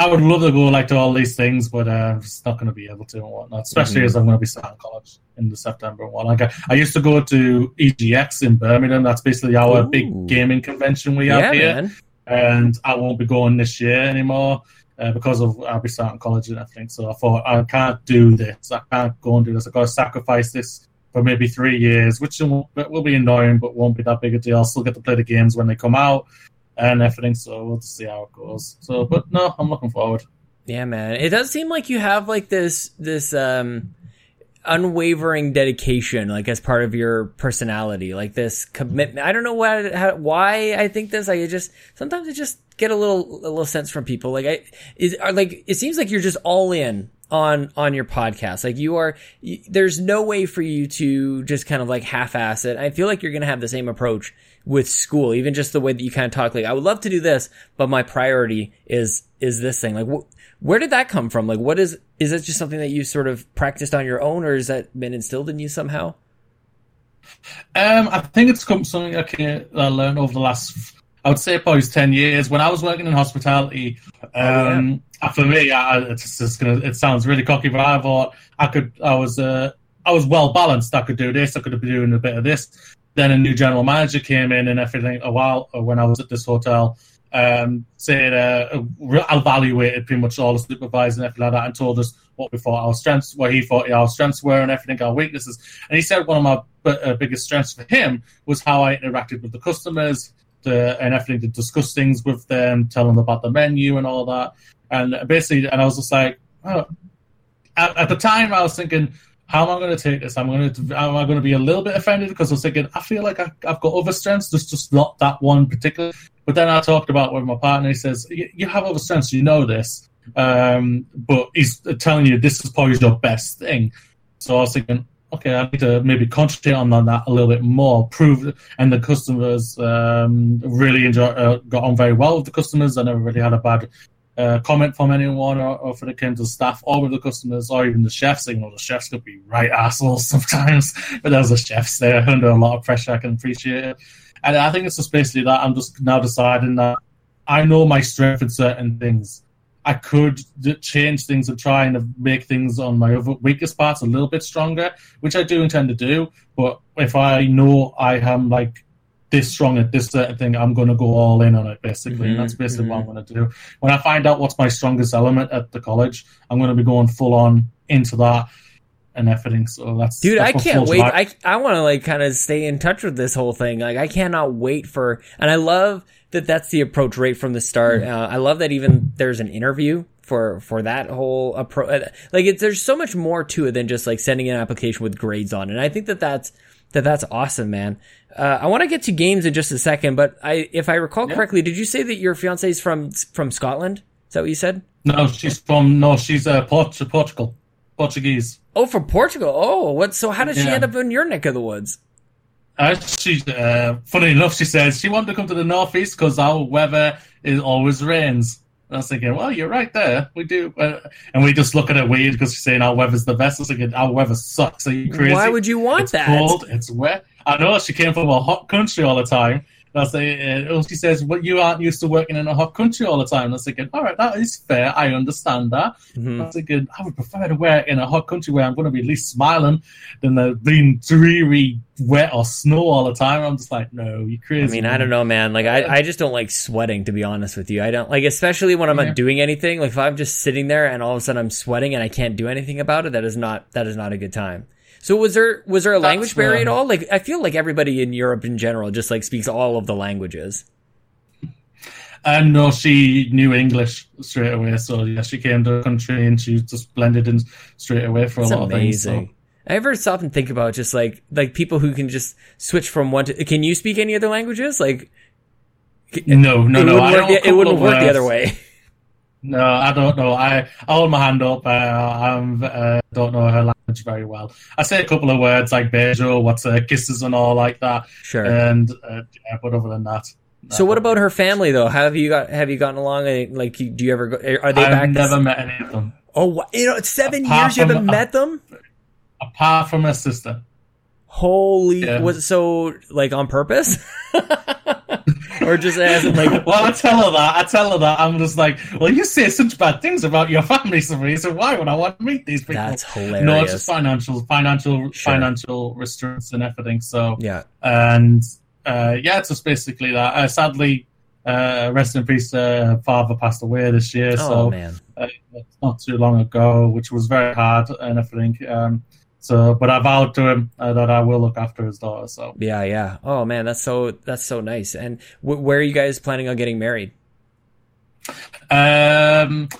Speaker 2: I would love to go like to all these things, but uh, I'm just not going to be able to and whatnot. Especially
Speaker 1: Mhm.
Speaker 2: as I'm going to be starting college in the September and whatnot. Like I, I used to go to EGX in Birmingham. That's basically our
Speaker 1: Ooh.
Speaker 2: big gaming convention we have
Speaker 1: yeah,
Speaker 2: here
Speaker 1: man.
Speaker 2: and I won't be going this year anymore uh, because of I'll be starting college and everything. So I thought I can't do this. I can't go and do this. I've got to sacrifice this for maybe three years, which will, will be annoying, but won't be that big a deal. I'll still get to play the games when they come out and everything. So we'll just see how it goes. So, but no, I'm looking forward.
Speaker 1: Yeah, man. It does seem like you have like this this um unwavering dedication like as part of your personality like this commitment i don't know why how, why i think this i just sometimes i just get a little a little sense from people like i is are like it seems like you're just all in on on your podcast like you are y there's no way for you to just kind of like half-ass it i feel like you're gonna have the same approach with school even just the way that you kind of talk like i would love to do this but my priority is is this thing like wh- where did that come from like what is is that just something that you sort of practiced on your own or has that been instilled in you somehow
Speaker 2: Um, I think it's come something I can I learned over the last, I would say probably ten years. When I was working in hospitality, um, uh, for me, I, it's just gonna, it sounds really cocky, but I thought I could, I was, uh, I was well balanced. I could do this. I could be doing a bit of this. Then a new general manager came in and everything. A while uh, when I was at this hotel, um, said uh, evaluated pretty much all the supervisors and everything like that, and told us what we thought our strengths, what he thought our strengths were, and everything, our weaknesses. And he said one of my uh, biggest strengths for him was how I interacted with the customers, the, and everything to discuss things with them, tell them about the menu and all that. And basically, and I was just like, oh. at, at the time I was thinking, how am I going to take this? I'm going to am I going to be a little bit offended because I was thinking I feel like I, have got other strengths, there's just not that one particular. But then I talked about with my partner. He says you have other strengths, you know this, um, but he's telling you this is probably your best thing. So I was thinking, okay, I need to maybe concentrate on that a little bit more. Prove, and the customers um, really enjoy, uh, got on very well with the customers. I never really had a bad uh, comment from anyone or, or it came to staff or with the customers or even the chefs. You know, the chefs could be right assholes sometimes, but there's the chefs there under a lot of pressure. I can appreciate it. And I think it's just basically that I'm just now deciding that I know my strength in certain things I could change things and try and make things on my weakest parts a little bit stronger, which I do intend to do. But if I know I am like this strong at this certain thing, I'm going to go all in on it, basically. Mm-hmm, and that's basically mm-hmm. what I'm mm-hmm. going to do. When I find out what's my strongest element at the college, I'm going to be going full on into that and everything. So that's
Speaker 1: dude.
Speaker 2: That's
Speaker 1: I can't wait. I I want to like kind of stay in touch with this whole thing. Like I cannot wait for, and I love that that's the approach right from the start. Mm-hmm. Uh, I love that even there's an interview for for that whole approach. Uh, like it's, there's so much more to it than just like sending an application with grades on, and I think that that's that that's awesome, man. Uh, I want to get to games in just a second, but I if I recall yeah. correctly, did you say that your fiance is from from Scotland? Is that what you said?
Speaker 2: No, she's from no, she's uh, Port- Portugal, Portuguese.
Speaker 1: Oh, from Portugal. Oh, what? So how did yeah. she end up in your neck of the woods?
Speaker 2: Uh, she, uh, funny enough, she says she wanted to come to the northeast because our weather is always rains. And I was thinking, well, you're right there. We do, uh, and we just look at it weird because she's saying our weather's the best. I was thinking, our weather sucks. Are you crazy?
Speaker 1: Why would you want
Speaker 2: it's
Speaker 1: that?
Speaker 2: Cold. It's wet. I know she came from a hot country all the time, I was uh, she says, well, you aren't used to working in a hot country all the time. And I was thinking, all right, that is fair. I understand that. Mm-hmm. I was thinking, I would prefer to work in a hot country where I'm going to be at least smiling than the being dreary, wet or snow all the time. I'm just like, no, you crazy.
Speaker 1: I mean, man. I don't know, man. Like, I, I just don't like sweating, to be honest with you. I don't like, especially when I'm yeah. not doing anything. Like, if I'm just sitting there and all of a sudden I'm sweating and I can't do anything about it, that is not, that is not a good time. So was there was there a language barrier at all? Like I feel like everybody in Europe in general just like speaks all of the languages.
Speaker 2: And no, she knew English straight away. So yeah, she came to the country and she just blended in straight away for That's a lot amazing. of things. So.
Speaker 1: I ever stop and think about just like like people who can just switch from one to. Can you speak any other languages? Like,
Speaker 2: no, no, no.
Speaker 1: Wouldn't it wouldn't work the other way.
Speaker 2: No, I don't know. I, I hold my hand up. I uh, don't know her language very well. I say a couple of words like Bejo, what's uh, kisses and all like that.
Speaker 1: Sure.
Speaker 2: And uh, yeah, but other than that.
Speaker 1: So what about her family though? Have you got have you gotten along? Like, do you ever go? Are they
Speaker 2: I've
Speaker 1: back?
Speaker 2: I've never to... met any of them.
Speaker 1: Oh, you know, seven apart years you haven't met them.
Speaker 2: Apart from her sister.
Speaker 1: Holy, yeah. was it so like on purpose? or just as in like.
Speaker 2: well, I tell her that. I tell her that. I'm just like, well, you say such bad things about your family, Sabrina. So why would I want to meet these people?
Speaker 1: That's hilarious.
Speaker 2: No, it's just financial, financial, sure. financial restraints and everything. So
Speaker 1: yeah,
Speaker 2: and uh, yeah, it's just basically that. Uh, sadly, uh, rest in peace. Uh, father passed away this year. Oh so,
Speaker 1: man,
Speaker 2: uh, not too long ago, which was very hard and everything. Um, so, but I vowed to him uh, that I will look after his daughter. So
Speaker 1: yeah, yeah. Oh man, that's so that's so nice. And w- where are you guys planning on getting married?
Speaker 2: Um,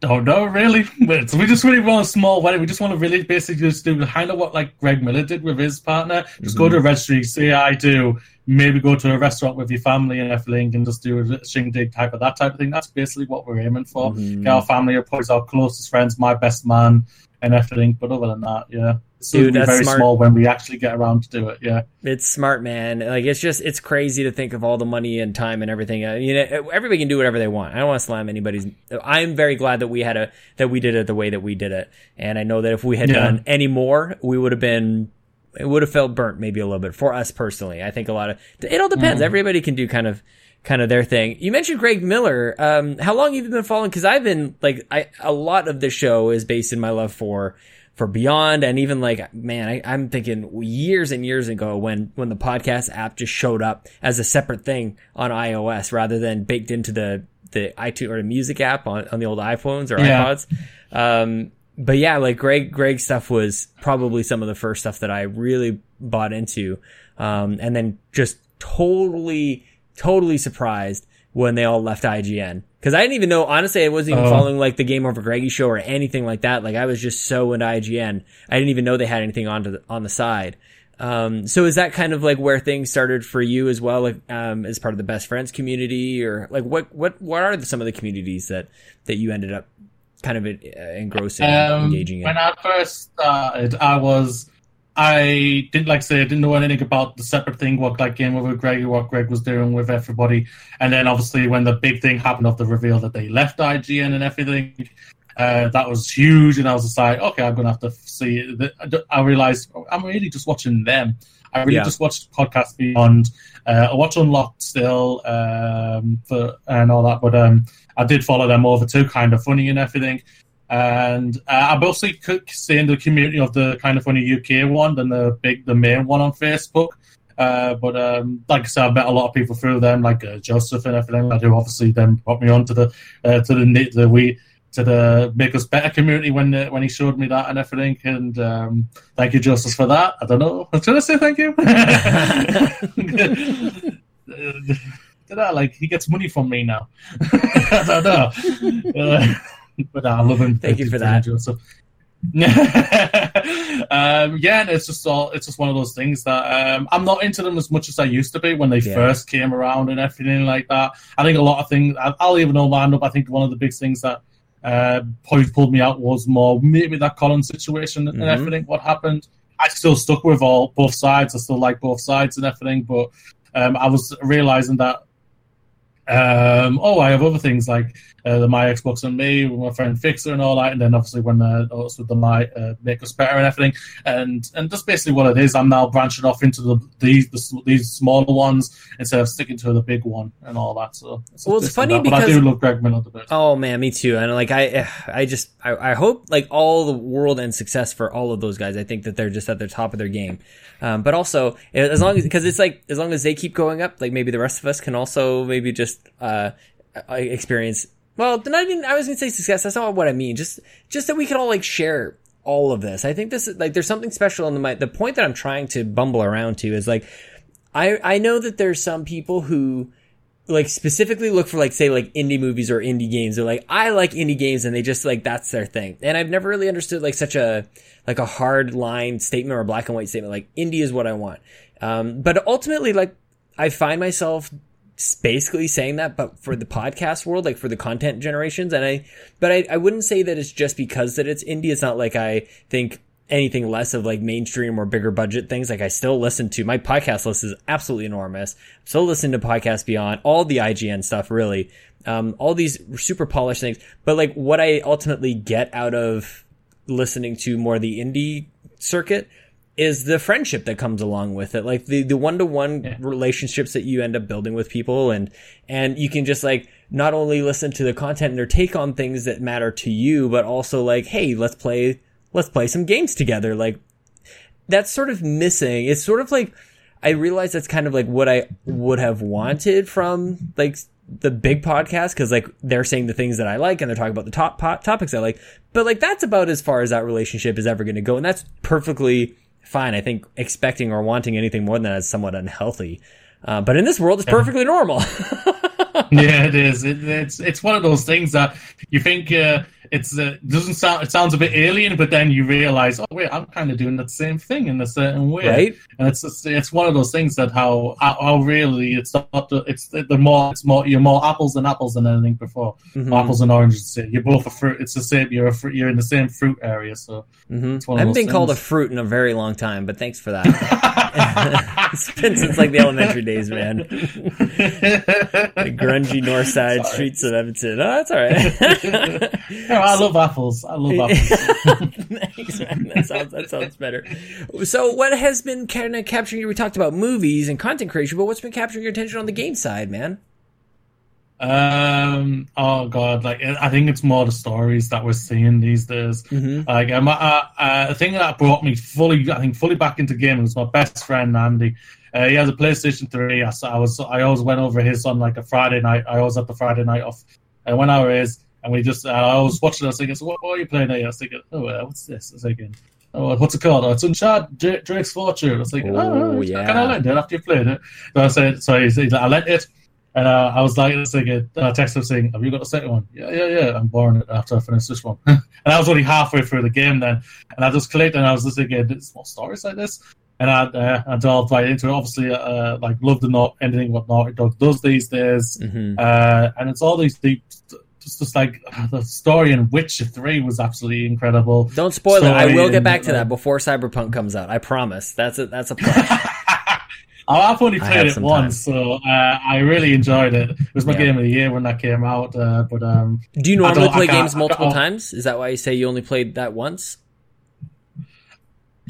Speaker 2: don't know really. We just really want a small wedding. We just want to really basically just do kind of what like Greg Miller did with his partner. Just mm-hmm. go to a registry, say I do. Maybe go to a restaurant with your family and everything, and just do a shindig type of that type of thing. That's basically what we're aiming for. Mm-hmm. Get our family, course, our closest friends, my best man, and everything. But other than that, yeah, it's Dude, that's very smart. small when we actually get around to do it. Yeah,
Speaker 1: it's smart, man. Like it's just it's crazy to think of all the money and time and everything. Uh, you know, everybody can do whatever they want. I don't want to slam anybody's. I'm very glad that we had a that we did it the way that we did it, and I know that if we had yeah. done any more, we would have been it would have felt burnt maybe a little bit for us personally. I think a lot of it all depends. Mm. Everybody can do kind of kind of their thing. You mentioned Greg Miller. Um, how long have you been following? Because I've been like, I a lot of the show is based in my love for for Beyond, and even like, man, I, I'm thinking years and years ago when when the podcast app just showed up as a separate thing on iOS rather than baked into the the iTunes or the music app on, on the old iPhones or yeah. iPods. Um, but yeah, like Greg, Greg stuff was probably some of the first stuff that I really bought into. Um, and then just totally totally surprised when they all left IGN Because I didn't even know, honestly, I wasn't even
Speaker 2: Oh.
Speaker 1: following like the Game Over Greggy show or anything like that. Like I was just so into IGN. I didn't even know they had anything on the, on the side. Um, so is that kind of like where things started for you as well, like, um, as part of the best friends community or like what, what, what are some of the communities that, that you ended up kind of uh, engrossing,
Speaker 2: Um,
Speaker 1: engaging in?
Speaker 2: when I first started, I was I didn't like I say I didn't know anything about the separate thing, what like Game Over Greg, what Greg was doing with everybody, and then obviously when the big thing happened of the reveal that they left IGN and everything, uh, that was huge, and I was just like, okay, I'm gonna have to see. It. I realized oh, I'm really just watching them. I really
Speaker 1: Yeah.
Speaker 2: just watched Podcast Beyond. Uh, I watch Unlocked still um, for and all that, but um, I did follow them over too, Kinda Funny and everything. And uh, I mostly in the community of the Kinda Funny UK one than the big, the main one on Facebook. Uh, but um, like I said, I met a lot of people through them, like uh, Joseph and everything. Who obviously then brought me on to the uh, to the the we to the make us better community when uh, when he showed me that and everything. And um, thank you, Joseph, for that. I don't know. Should I say thank you? Did I like he gets money from me now? I don't know. But I love him.
Speaker 1: Thank you for that.
Speaker 2: Joseph. um, yeah, and it's just all it's just one of those things that um, I'm not into them as much as I used to be when they
Speaker 1: Yeah.
Speaker 2: first came around and everything like that. I think a lot of things I'll even know land up. I think one of the big things that uh, probably pulled me out was more maybe that Colin situation and
Speaker 1: Mhm.
Speaker 2: everything. What happened? I still stuck with all both sides. I still like both sides and everything, but um, I was realizing that um, oh, I have other things like uh, the My Xbox and Me with my friend Fixer and all that, and then obviously when uh, also with the My uh, Make Us Better and everything, and and that's basically what it is. I'm now branching off into the these the, these smaller ones instead of sticking to the big one and all that. So
Speaker 1: Well, it's funny
Speaker 2: that. but I do love Greg Miller the best.
Speaker 1: Oh man, me too. And like I, I just I, I hope like all the world and success for all of those guys. I think that they're just at the top of their game. Um, but also as long as because it's like as long as they keep going up, like maybe the rest of us can also maybe just uh, experience. Well, not even I was gonna say success. That's not what I mean. Just just that we can all like share all of this. I think this is like there's something special in the my the point that I'm trying to bumble around to is like I I know that there's some people who like specifically look for like say like indie movies or indie games. They're like, I like indie games and they just like that's their thing. And I've never really understood like such a like a hard line statement or black and white statement like indie is what I want. Um, but ultimately like I find myself basically saying that, but for the podcast world, like for the content generations. And I, but I, I wouldn't say that it's just because that it's indie. It's not like I think anything less of like mainstream or bigger budget things. Like I still listen to my podcast list is absolutely enormous. Still listening to Podcast Beyond, all the IGN stuff, really. Um, all these super polished things. But like what I ultimately get out of listening to more the indie circuit is the friendship that comes along with it. Like the, the one-to-one relationships that you end up building with people and, and you can just like not only listen to the content and their take on things that matter to you, but also like, hey, let's play, let's play some games together. Like that's sort of missing. It's sort of like, I realize that's kind of like what I would have wanted from like the big podcast because like they're saying the things that I like and they're talking about the top po- topics I like. But like that's about as far as that relationship is ever going to go, and that's perfectly fine. I think expecting or wanting anything more than that is somewhat unhealthy. Uh, but in this world, it's perfectly normal.
Speaker 2: yeah, it is. It, it's it's one of those things that you think uh, it's uh, doesn't sound. It sounds a bit alien, but then you realize, oh wait, I'm kind of doing that same thing in a certain way,
Speaker 1: Right.
Speaker 2: And it's just, it's one of those things that how how, really it's not the, it's the, the more it's more you're more apples than apples than anything before.
Speaker 1: Mhm.
Speaker 2: Apples and oranges. You're both a fruit. It's the same. You're a fruit, you're in the same fruit area. So
Speaker 1: Mhm.
Speaker 2: It's one
Speaker 1: I haven't been called a fruit in a very long time, but thanks for that. it's been since like the elementary days, man. the grungy north side
Speaker 2: Sorry.
Speaker 1: streets of Edmonton. Oh, that's all right.
Speaker 2: I love apples. I love apples.
Speaker 1: Thanks, man. That sounds that sounds better. So, what has been kind of capturing you? We talked about movies and content creation, but what's been capturing your attention on the game side, man?
Speaker 2: Um. Oh God. Like I think it's more the stories that we're seeing these days.
Speaker 1: Mm-hmm.
Speaker 2: Like um, uh, uh, the thing that brought me fully, I think, fully back into gaming was my best friend Andy. Uh, he has a PlayStation Three. I, I was, I always went over his on like a Friday night. I always had the Friday night off. And went over his, and we just, uh, I was watching. I was thinking, so what, what are you playing? At? I was thinking, oh, uh, what's this? I was thinking, oh, what's it called? Oh, it's Uncharted Dra- Drake's Fortune. I was thinking,
Speaker 1: Oh,
Speaker 2: oh,
Speaker 1: yeah.
Speaker 2: Can I lend it after you played it? So I said, so he said, I lent it. And uh, I was like, thinking, I texted him saying, "Have you got the second one?" Yeah, yeah, yeah. I'm born it after I finish this one. and I was only halfway through the game then, and I just clicked and I was just thinking, "There's more stories like this." And I, uh, I delved right into it. Obviously, uh, like love the not anything what Naughty Dog does these days,
Speaker 1: Mhm.
Speaker 2: uh, and it's all these deep. Just, just like the story in Witcher Three was absolutely incredible.
Speaker 1: Don't spoil it. I
Speaker 2: Story
Speaker 1: will get
Speaker 2: and,
Speaker 1: back to
Speaker 2: uh,
Speaker 1: that before Cyberpunk comes out. I promise. That's a that's a pledge.
Speaker 2: I've only played it once, so uh, I really enjoyed it. It was my
Speaker 1: Yeah.
Speaker 2: game of the year when that came out. Uh, but um,
Speaker 1: Do you normally play games multiple times? Is that why you say you only played that once?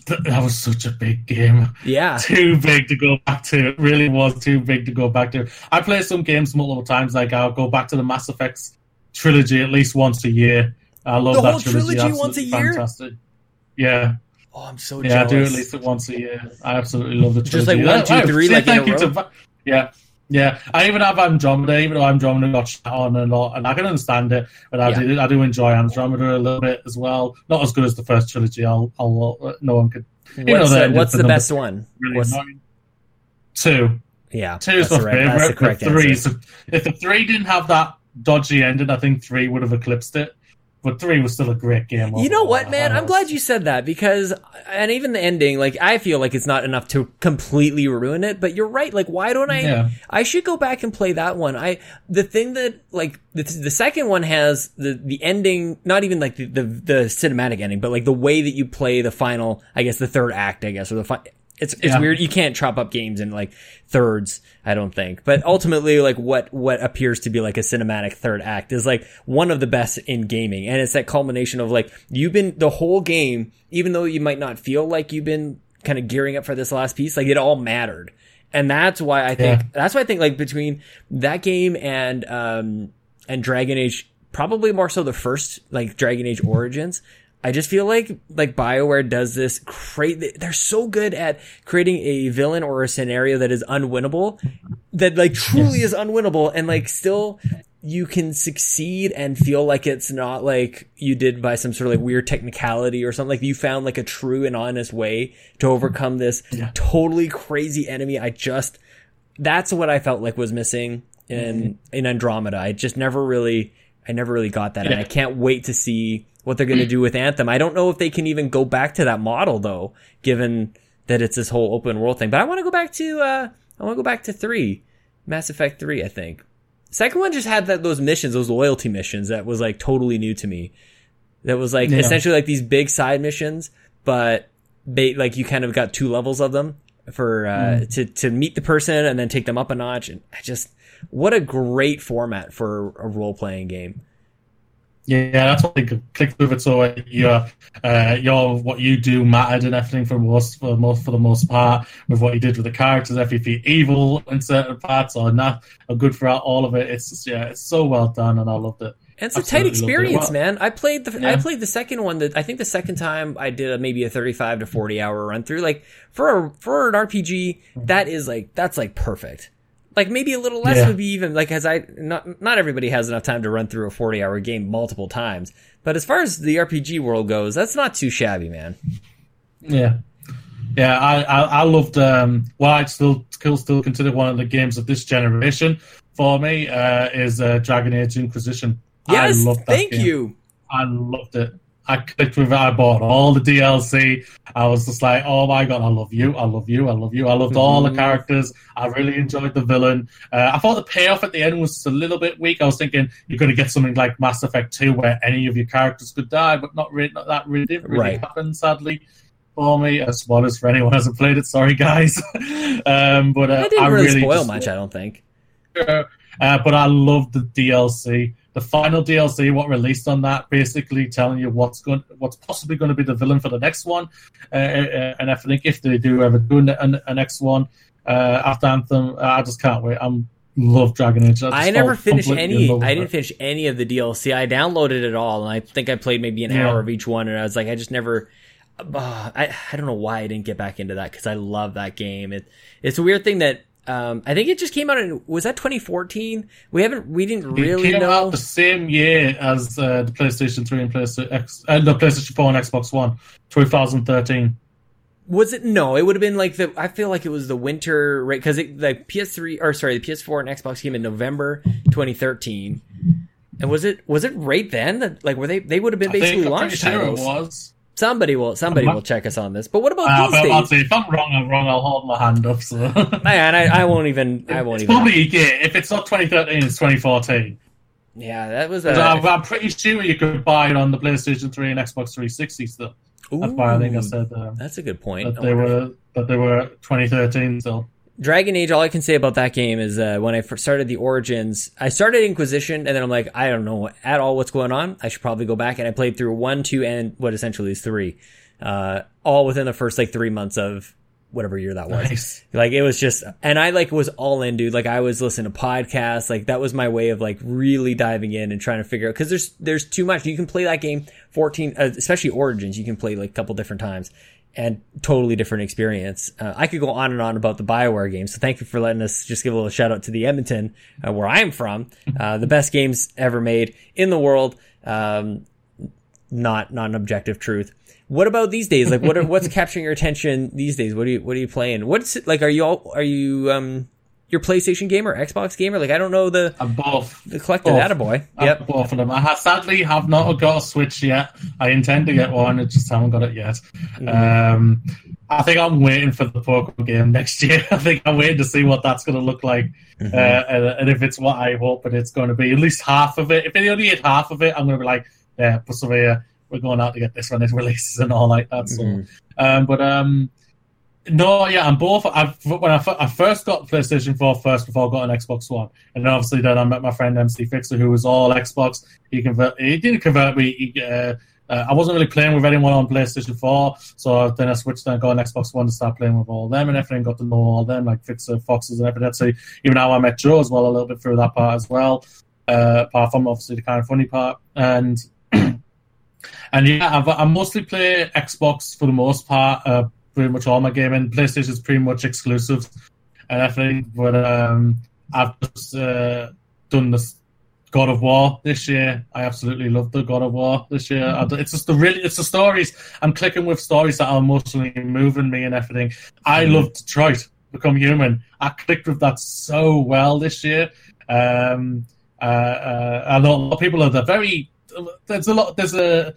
Speaker 2: that was such a big game.
Speaker 1: Yeah.
Speaker 2: Too big to go back to. It really was too big to go back to. I play some games multiple times. Like I'll go back to the Mass Effect trilogy at least once a year. I love
Speaker 1: The
Speaker 2: that whole trilogy.
Speaker 1: trilogy once a year?
Speaker 2: Fantastic. Yeah,
Speaker 1: Oh, I'm so
Speaker 2: yeah, I do at least it once a year. I absolutely love the
Speaker 1: Just
Speaker 2: trilogy.
Speaker 1: like one, two,
Speaker 2: Yeah,
Speaker 1: three, like in a
Speaker 2: thank you
Speaker 1: row?
Speaker 2: to yeah, yeah. I even have Andromeda, even though Andromeda got shot on a lot, and I can understand it, but I
Speaker 1: Yeah.
Speaker 2: do I do enjoy Andromeda a little bit as well. Not as good as the first trilogy. I'll, I'll uh, no one could
Speaker 1: What's,
Speaker 2: know,
Speaker 1: the, what's
Speaker 2: the
Speaker 1: best one?
Speaker 2: really Two,
Speaker 1: yeah,
Speaker 2: two is my
Speaker 1: the right- that's the
Speaker 2: favorite.
Speaker 1: correct
Speaker 2: The three, is- if the three didn't have that dodgy ending, I think three would have eclipsed it. But three was still a great game.
Speaker 1: You know what, man? I'm glad you said that because, and even the ending, like I feel like it's not enough to completely ruin it. But you're right. Like, why don't I?
Speaker 2: Yeah.
Speaker 1: I should go back and play that one. I the thing that like the, the second one has the the ending, not even like the, the the cinematic ending, but like the way that you play the final. I guess the third act. I guess or the fi- It's it's
Speaker 2: Yeah.
Speaker 1: weird. You can't chop up games in like thirds. I don't think. But ultimately, like what what appears to be like a cinematic third act is like one of the best in gaming, and it's that culmination of like you've been the whole game, even though you might not feel like you've been kind of gearing up for this last piece, like it all mattered. And that's why I think
Speaker 2: Yeah.
Speaker 1: that's why I think like between that game and um and Dragon Age, probably more so the first like Dragon Age Origins. I just feel like like BioWare does this great. They're so good at creating a villain or a scenario that is unwinnable, that like truly is unwinnable, and like still you can succeed and feel like it's not like you did by some sort of like weird technicality or something. Like you found like a true and honest way to overcome this
Speaker 2: Yeah.
Speaker 1: totally crazy enemy. I just that's what I felt like was missing in mm-hmm. in Andromeda. I just never really I never really got that, and I can't wait to see what they're going to do with Anthem. I don't know if they can even go back to that model though, given that it's this whole open world thing. But I want to go back to uh I want to go back to three, Mass Effect three. I think second one just had that those missions, those loyalty missions that was like totally new to me. That was like
Speaker 2: Yeah.
Speaker 1: essentially like these big side missions, but they like you kind of got two levels of them for uh to to meet the person and then take them up a notch and I just what a great format for a role playing game.
Speaker 2: Yeah, that's what they could click through it. So uh, your, uh, your what you do mattered and everything for most, for most, for the most part. With what you did with the characters, if you feel evil in certain parts or not, or good throughout all of it, it's just, yeah, it's so well done, and I loved it.
Speaker 1: And it's a tight
Speaker 2: Absolutely loved it.
Speaker 1: experience,
Speaker 2: Well-
Speaker 1: man. I played the I played the second one that I think the second time I did a, maybe a 35 to 40 hour run through. Like for a, for an RPG, that is like that's like perfect. Like maybe a little less
Speaker 2: Yeah.
Speaker 1: would be even like as I not not everybody has enough time to run through a 40 hour game multiple times. But as far as the RPG world goes, that's not too shabby, man.
Speaker 2: Yeah, yeah, I, I, I loved. Um, what I still, still, still consider one of the games of this generation for me uh, is uh, Dragon Age Inquisition.
Speaker 1: Yes,
Speaker 2: I loved that
Speaker 1: thank
Speaker 2: game.
Speaker 1: you.
Speaker 2: I loved it. I clicked with it. I bought all the DLC. I was just like, oh my god, I love you. I love you. I love you. I loved all the
Speaker 1: Mhm.
Speaker 2: characters. I really enjoyed the villain. Uh, I thought the payoff at the end was a little bit weak. I was thinking you're going to get something like Mass Effect 2 where any of your characters could die, but not really, not that really didn't really
Speaker 1: Right.
Speaker 2: happen, sadly. For me, as spoilers for anyone who hasn't played it, sorry guys. um, but uh,
Speaker 1: It didn't
Speaker 2: I
Speaker 1: really,
Speaker 2: really
Speaker 1: spoil
Speaker 2: just-
Speaker 1: much, I don't think.
Speaker 2: uh, but I love the DLC. The final DLC, what released on that, basically telling you what's going, what's possibly going to be the villain for the next one, uh, uh, and I think if they do ever do an, a, a next one uh, after Anthem, I just can't wait. I'm love Dragon Age. just
Speaker 1: I never finished any. I didn't
Speaker 2: it.
Speaker 1: finish any of the DLC. I downloaded it all, and I think I played maybe an
Speaker 2: Yeah.
Speaker 1: hour of each one. And I was like, I just never. Uh, I I don't know why I didn't get back into that because I love that game. It it's a weird thing that um I think it just came out in was that 2014. We haven't we didn't really
Speaker 2: it came
Speaker 1: know.
Speaker 2: out the same year as uh, the PlayStation 3 and PlayStation X, uh, no, PlayStation 4 and Xbox One, 2013.
Speaker 1: Was it no? It would have been like the. I feel like it was the winter right because the PS3 or sorry, the PS4 and Xbox came in November 2013. And was it was it right then that like were they they would have been basically
Speaker 2: think,
Speaker 1: launch
Speaker 2: sure
Speaker 1: titles?
Speaker 2: It was.
Speaker 1: Somebody will somebody will check us on this. But what about
Speaker 2: Uh,
Speaker 1: these days?
Speaker 2: say if I'm wrong, I'm wrong. I'll hold my hand up. So
Speaker 1: Man, I, I won't even I won't
Speaker 2: it's
Speaker 1: even.
Speaker 2: probably yeah. If it's not 2013, it's 2014.
Speaker 1: Yeah, that was a.
Speaker 2: I'm, I'm pretty sure you could buy it on the PlayStation 3 and Xbox 360 still. That's why I think I said um,
Speaker 1: That's a good point.
Speaker 2: that they were that they were 2013 still.
Speaker 1: Dragon Age, all I can say about that game is uh, when I first started the Origins, I started Inquisition, and then I'm like, I don't know at all what's going on. I should probably go back, and I played through one, two, and what essentially is three, uh, all within the first like three months of whatever year that was.
Speaker 2: Nice.
Speaker 1: Like it was just, and I like was all in, dude. Like I was listening to podcasts. Like that was my way of like really diving in and trying to figure out because there's there's too much. You can play that game 14, uh, especially Origins. You can play like a couple different times and totally different experience. Uh, I could go on and on about the Bioware games. So thank you for letting us just give a little shout out to the Edmonton, uh, where I'm from. Uh, the best games ever made in the world. Um, not not an objective truth. What about these days? Like, what are, what's capturing your attention these days? What are you what are you playing? What's it, like? Are you all are you um your PlayStation gamer, Xbox gamer? Like, I don't know the
Speaker 2: I'm both.
Speaker 1: the collected
Speaker 2: Both.
Speaker 1: data boy.
Speaker 2: I've
Speaker 1: Yep.
Speaker 2: both of them. I ha- sadly have not got a Switch yet. I intend to get one. I just haven't got it yet. Um, I think I'm waiting for the Pokemon game next year. I think I'm waiting to see what that's going to look like,
Speaker 1: Mm-hmm.
Speaker 2: uh, and, and if it's what I hope it it's going to be, at least half of it. If they only get half of it, I'm going to be like, yeah, persevere. We're going out to get this when it releases and all like that. So,
Speaker 1: Mhm.
Speaker 2: um, but um, no, yeah, I'm both. I've, when I, f- I first got PlayStation 4 first before I got an Xbox One, and obviously then I met my friend MC Fixer, who was all Xbox. He convert. He didn't convert me. He, uh, uh, I wasn't really playing with anyone on PlayStation 4, so then I switched and got an Xbox One to start playing with all them and everything. Got to know all them, like Fixer, Foxes, and everything. So even now I met Joe as well a little bit through that part as well. Uh, apart from obviously the Kinda Funny part, and and yeah, I've, I mostly play Xbox for the most part. Uh, pretty much all my gaming. PlayStation is pretty much exclusive and everything. But um, I've just uh, done this God of War this year. I absolutely love the God of War this year. I, it's just the really, it's the stories. I'm clicking with stories that are emotionally moving me and everything. I love Detroit, Become Human. I clicked with that so well this year. Um, uh, uh, I know a lot of people are the very. There's a lot. There's a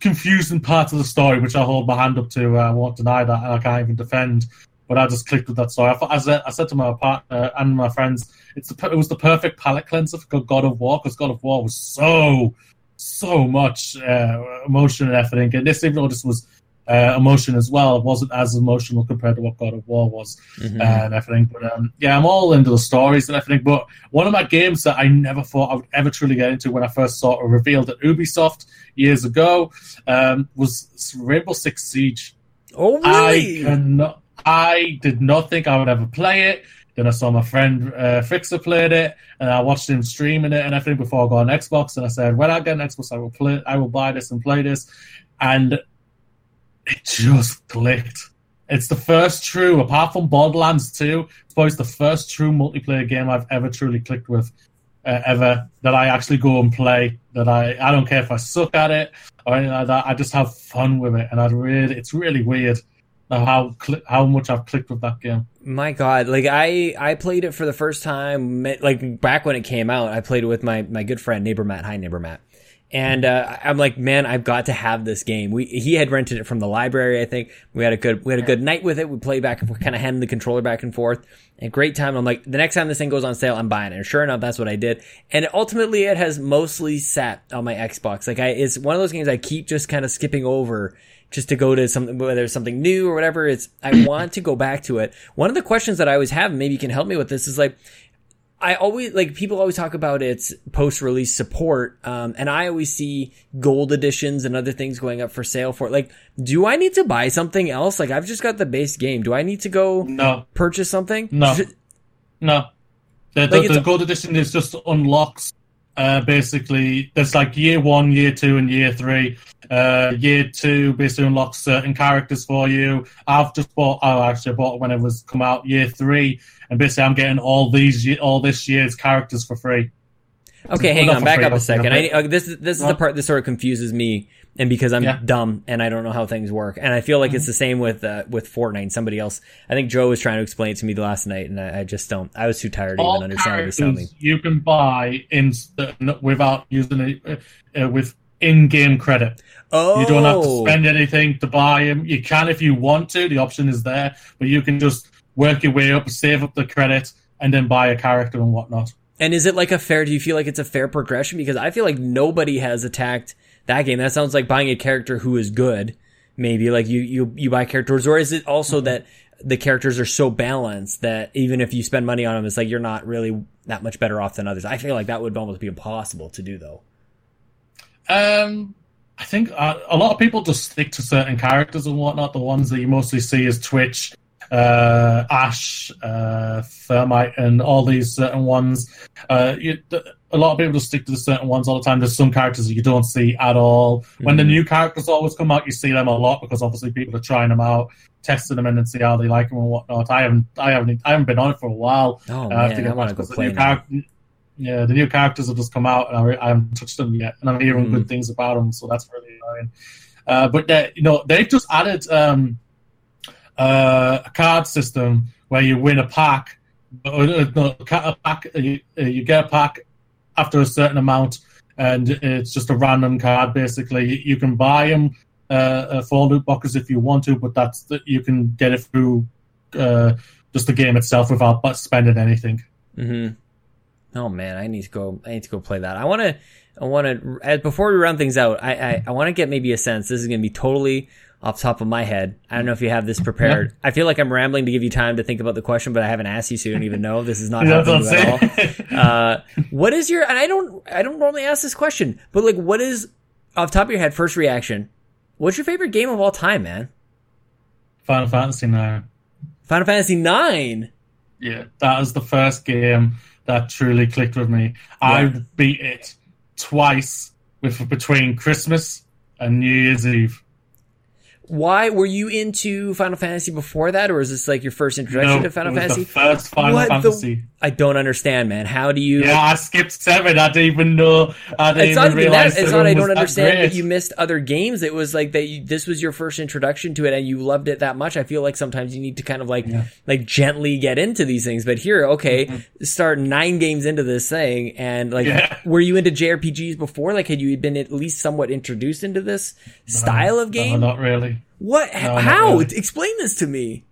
Speaker 2: confusing part of the story which I hold my hand up to. I won't deny that, and I can't even defend. But I just clicked with that story. I, I, said, I said to my partner and my friends, it's the, it was the perfect palate cleanser for God of War because God of War was so so much uh, emotion and everything. And this, even though this was uh, emotion as well, it wasn't as emotional compared to what God of War was
Speaker 1: Mhm.
Speaker 2: and everything. But um, yeah, I'm all into the stories and everything. But one of my games that I never thought I would ever truly get into when I first saw it revealed at Ubisoft years ago um, was Rainbow Six Siege.
Speaker 1: oh
Speaker 2: I
Speaker 1: really?
Speaker 2: cannot. I did not think I would ever play it. Then I saw my friend uh, Fixer played it, and I watched him streaming it and everything before I got an Xbox. And I said, when I get an Xbox, I will play. I will buy this and play this. And it just clicked. It's the first true, apart from Borderlands 2, it's probably the first true multiplayer game I've ever truly clicked with, uh, ever, that I actually go and play. That I, I don't care if I suck at it or anything like that. I just have fun with it. And I really, it's really weird how how much I've clicked with that game.
Speaker 1: My God, like I I played it for the first time, like back when it came out. I played it with my my good friend neighbor Matt. Hi neighbor Matt. And uh, I'm like, man, I've got to have this game. We he had rented it from the library. I think we had a good we had a good night with it. We played back and kind of handing the controller back and forth. And great time. I'm like, the next time this thing goes on sale, I'm buying it. And sure enough, that's what I did. And ultimately, it has mostly sat on my Xbox. Like I, it's one of those games I keep just kind of skipping over just to go to something, whether it's something new or whatever. It's, I want to go back to it. One of the questions that I always have, maybe you can help me with this is like, I always, like, people always talk about its post-release support. Um, and I always see gold editions and other things going up for sale for it. Like, do I need to buy something else? Like, I've just got the base game. Do I need to go
Speaker 2: No,
Speaker 1: purchase something?
Speaker 2: No. No. The, the,
Speaker 1: it's-
Speaker 2: the gold edition is just unlocks. Uh, basically, there's like year one, year two, and year three. Uh, year two basically unlocks certain characters for you. I've just bought. Oh, actually, I bought it when it was come out. Year three, and basically, I'm getting all these, all this year's characters for free.
Speaker 1: Okay, hang on, back
Speaker 2: free,
Speaker 1: up a second. I, uh, this is this is the part that sort of confuses me. and because I'm
Speaker 2: Yeah.
Speaker 1: dumb and I don't know how things work. And I feel like it's the same with uh, with Fortnite. Somebody else, I think Joe was trying to explain it to me last night, and I, I just don't. I was too tired to
Speaker 2: All
Speaker 1: even understand what he was telling me.
Speaker 2: you can buy in without using it uh, with in-game credit.
Speaker 1: Oh,
Speaker 2: You don't have to spend anything to buy them. You can if you want to. The option is there, but you can just work your way up, save up the credit, and then buy a character and whatnot.
Speaker 1: And is it like a fair? Do you feel like it's a fair progression? Because I feel like nobody has attacked that game. That sounds like buying a character who is good. Maybe like you you you buy characters, or is it also that the characters are so balanced that even if you spend money on them, it's like you're not really that much better off than others. I feel like that would almost be impossible to do, though.
Speaker 2: Um, I think uh, a lot of people just stick to certain characters and whatnot. The ones that you mostly see is Twitch, uh, Ash, uh, Thermite, and all these certain ones. Uh, you, a lot of people just stick to the certain ones all the time. There's some characters that you don't see at all. When the
Speaker 1: Mhm.
Speaker 2: new characters always come out, you see them a lot because obviously people are trying them out, testing them in and see how they like them and whatnot. I haven't, I haven't, I haven't been on it for a while.
Speaker 1: Oh
Speaker 2: Uh,
Speaker 1: man, I want to go play
Speaker 2: Yeah, the new characters have just come out, and I, I haven't touched them yet, and I'm hearing
Speaker 1: Mhm.
Speaker 2: good things about them, so that's really annoying. Uh, but they, you know, they've just added um, uh, a card system where you win a pack. Uh, no, a pack uh, you, uh, you get a pack after a certain amount, and it's just a random card. Basically, you, can buy them uh, for loot boxes if you want to, but that's the, you can get it through uh, just the game itself without spending anything.
Speaker 1: hmm Oh man, I need to go. I need to go play that. I want to. I want to. Before we round things out, I I, I want to get maybe a sense. This is going to be totally off the top of my head. I don't know if you have this prepared. I feel like I'm rambling to give you time to think about the question, but I haven't asked you, so you don't even know. This is not helping you at all.
Speaker 2: what I'm saying.
Speaker 1: Uh, what is your? And I don't. I don't normally ask this question, but like, what is off the top of your head first reaction? What's your favorite game of all time, man?
Speaker 2: Final Fantasy Nine.
Speaker 1: Final Fantasy Nine.
Speaker 2: Yeah, that was the first game that truly clicked with me. I beat it twice with between Christmas and New Year's Eve.
Speaker 1: Why were you into Final Fantasy before that, or is this like your first introduction
Speaker 2: No,
Speaker 1: to Final
Speaker 2: it was
Speaker 1: Fantasy?
Speaker 2: The first Final
Speaker 1: What the-
Speaker 2: Fantasy.
Speaker 1: I don't understand, man. How do you?
Speaker 2: Yeah, I skipped seven. I didn't even know. I didn't
Speaker 1: it's not
Speaker 2: even
Speaker 1: that. It's not. I don't understand
Speaker 2: great.
Speaker 1: that you missed other games. It was like that. You, this was your first introduction to it, and you loved it that much. I feel like sometimes you need to kind of like,
Speaker 2: Yeah.
Speaker 1: like gently get into these things. But here, okay,
Speaker 2: Mm-hmm.
Speaker 1: start nine games into this thing, and like,
Speaker 2: Yeah.
Speaker 1: were you into JRPGs before? Like, had you been at least somewhat introduced into this style of
Speaker 2: No,
Speaker 1: game?
Speaker 2: not really.
Speaker 1: What?
Speaker 2: not
Speaker 1: How?
Speaker 2: really.
Speaker 1: Explain this to me.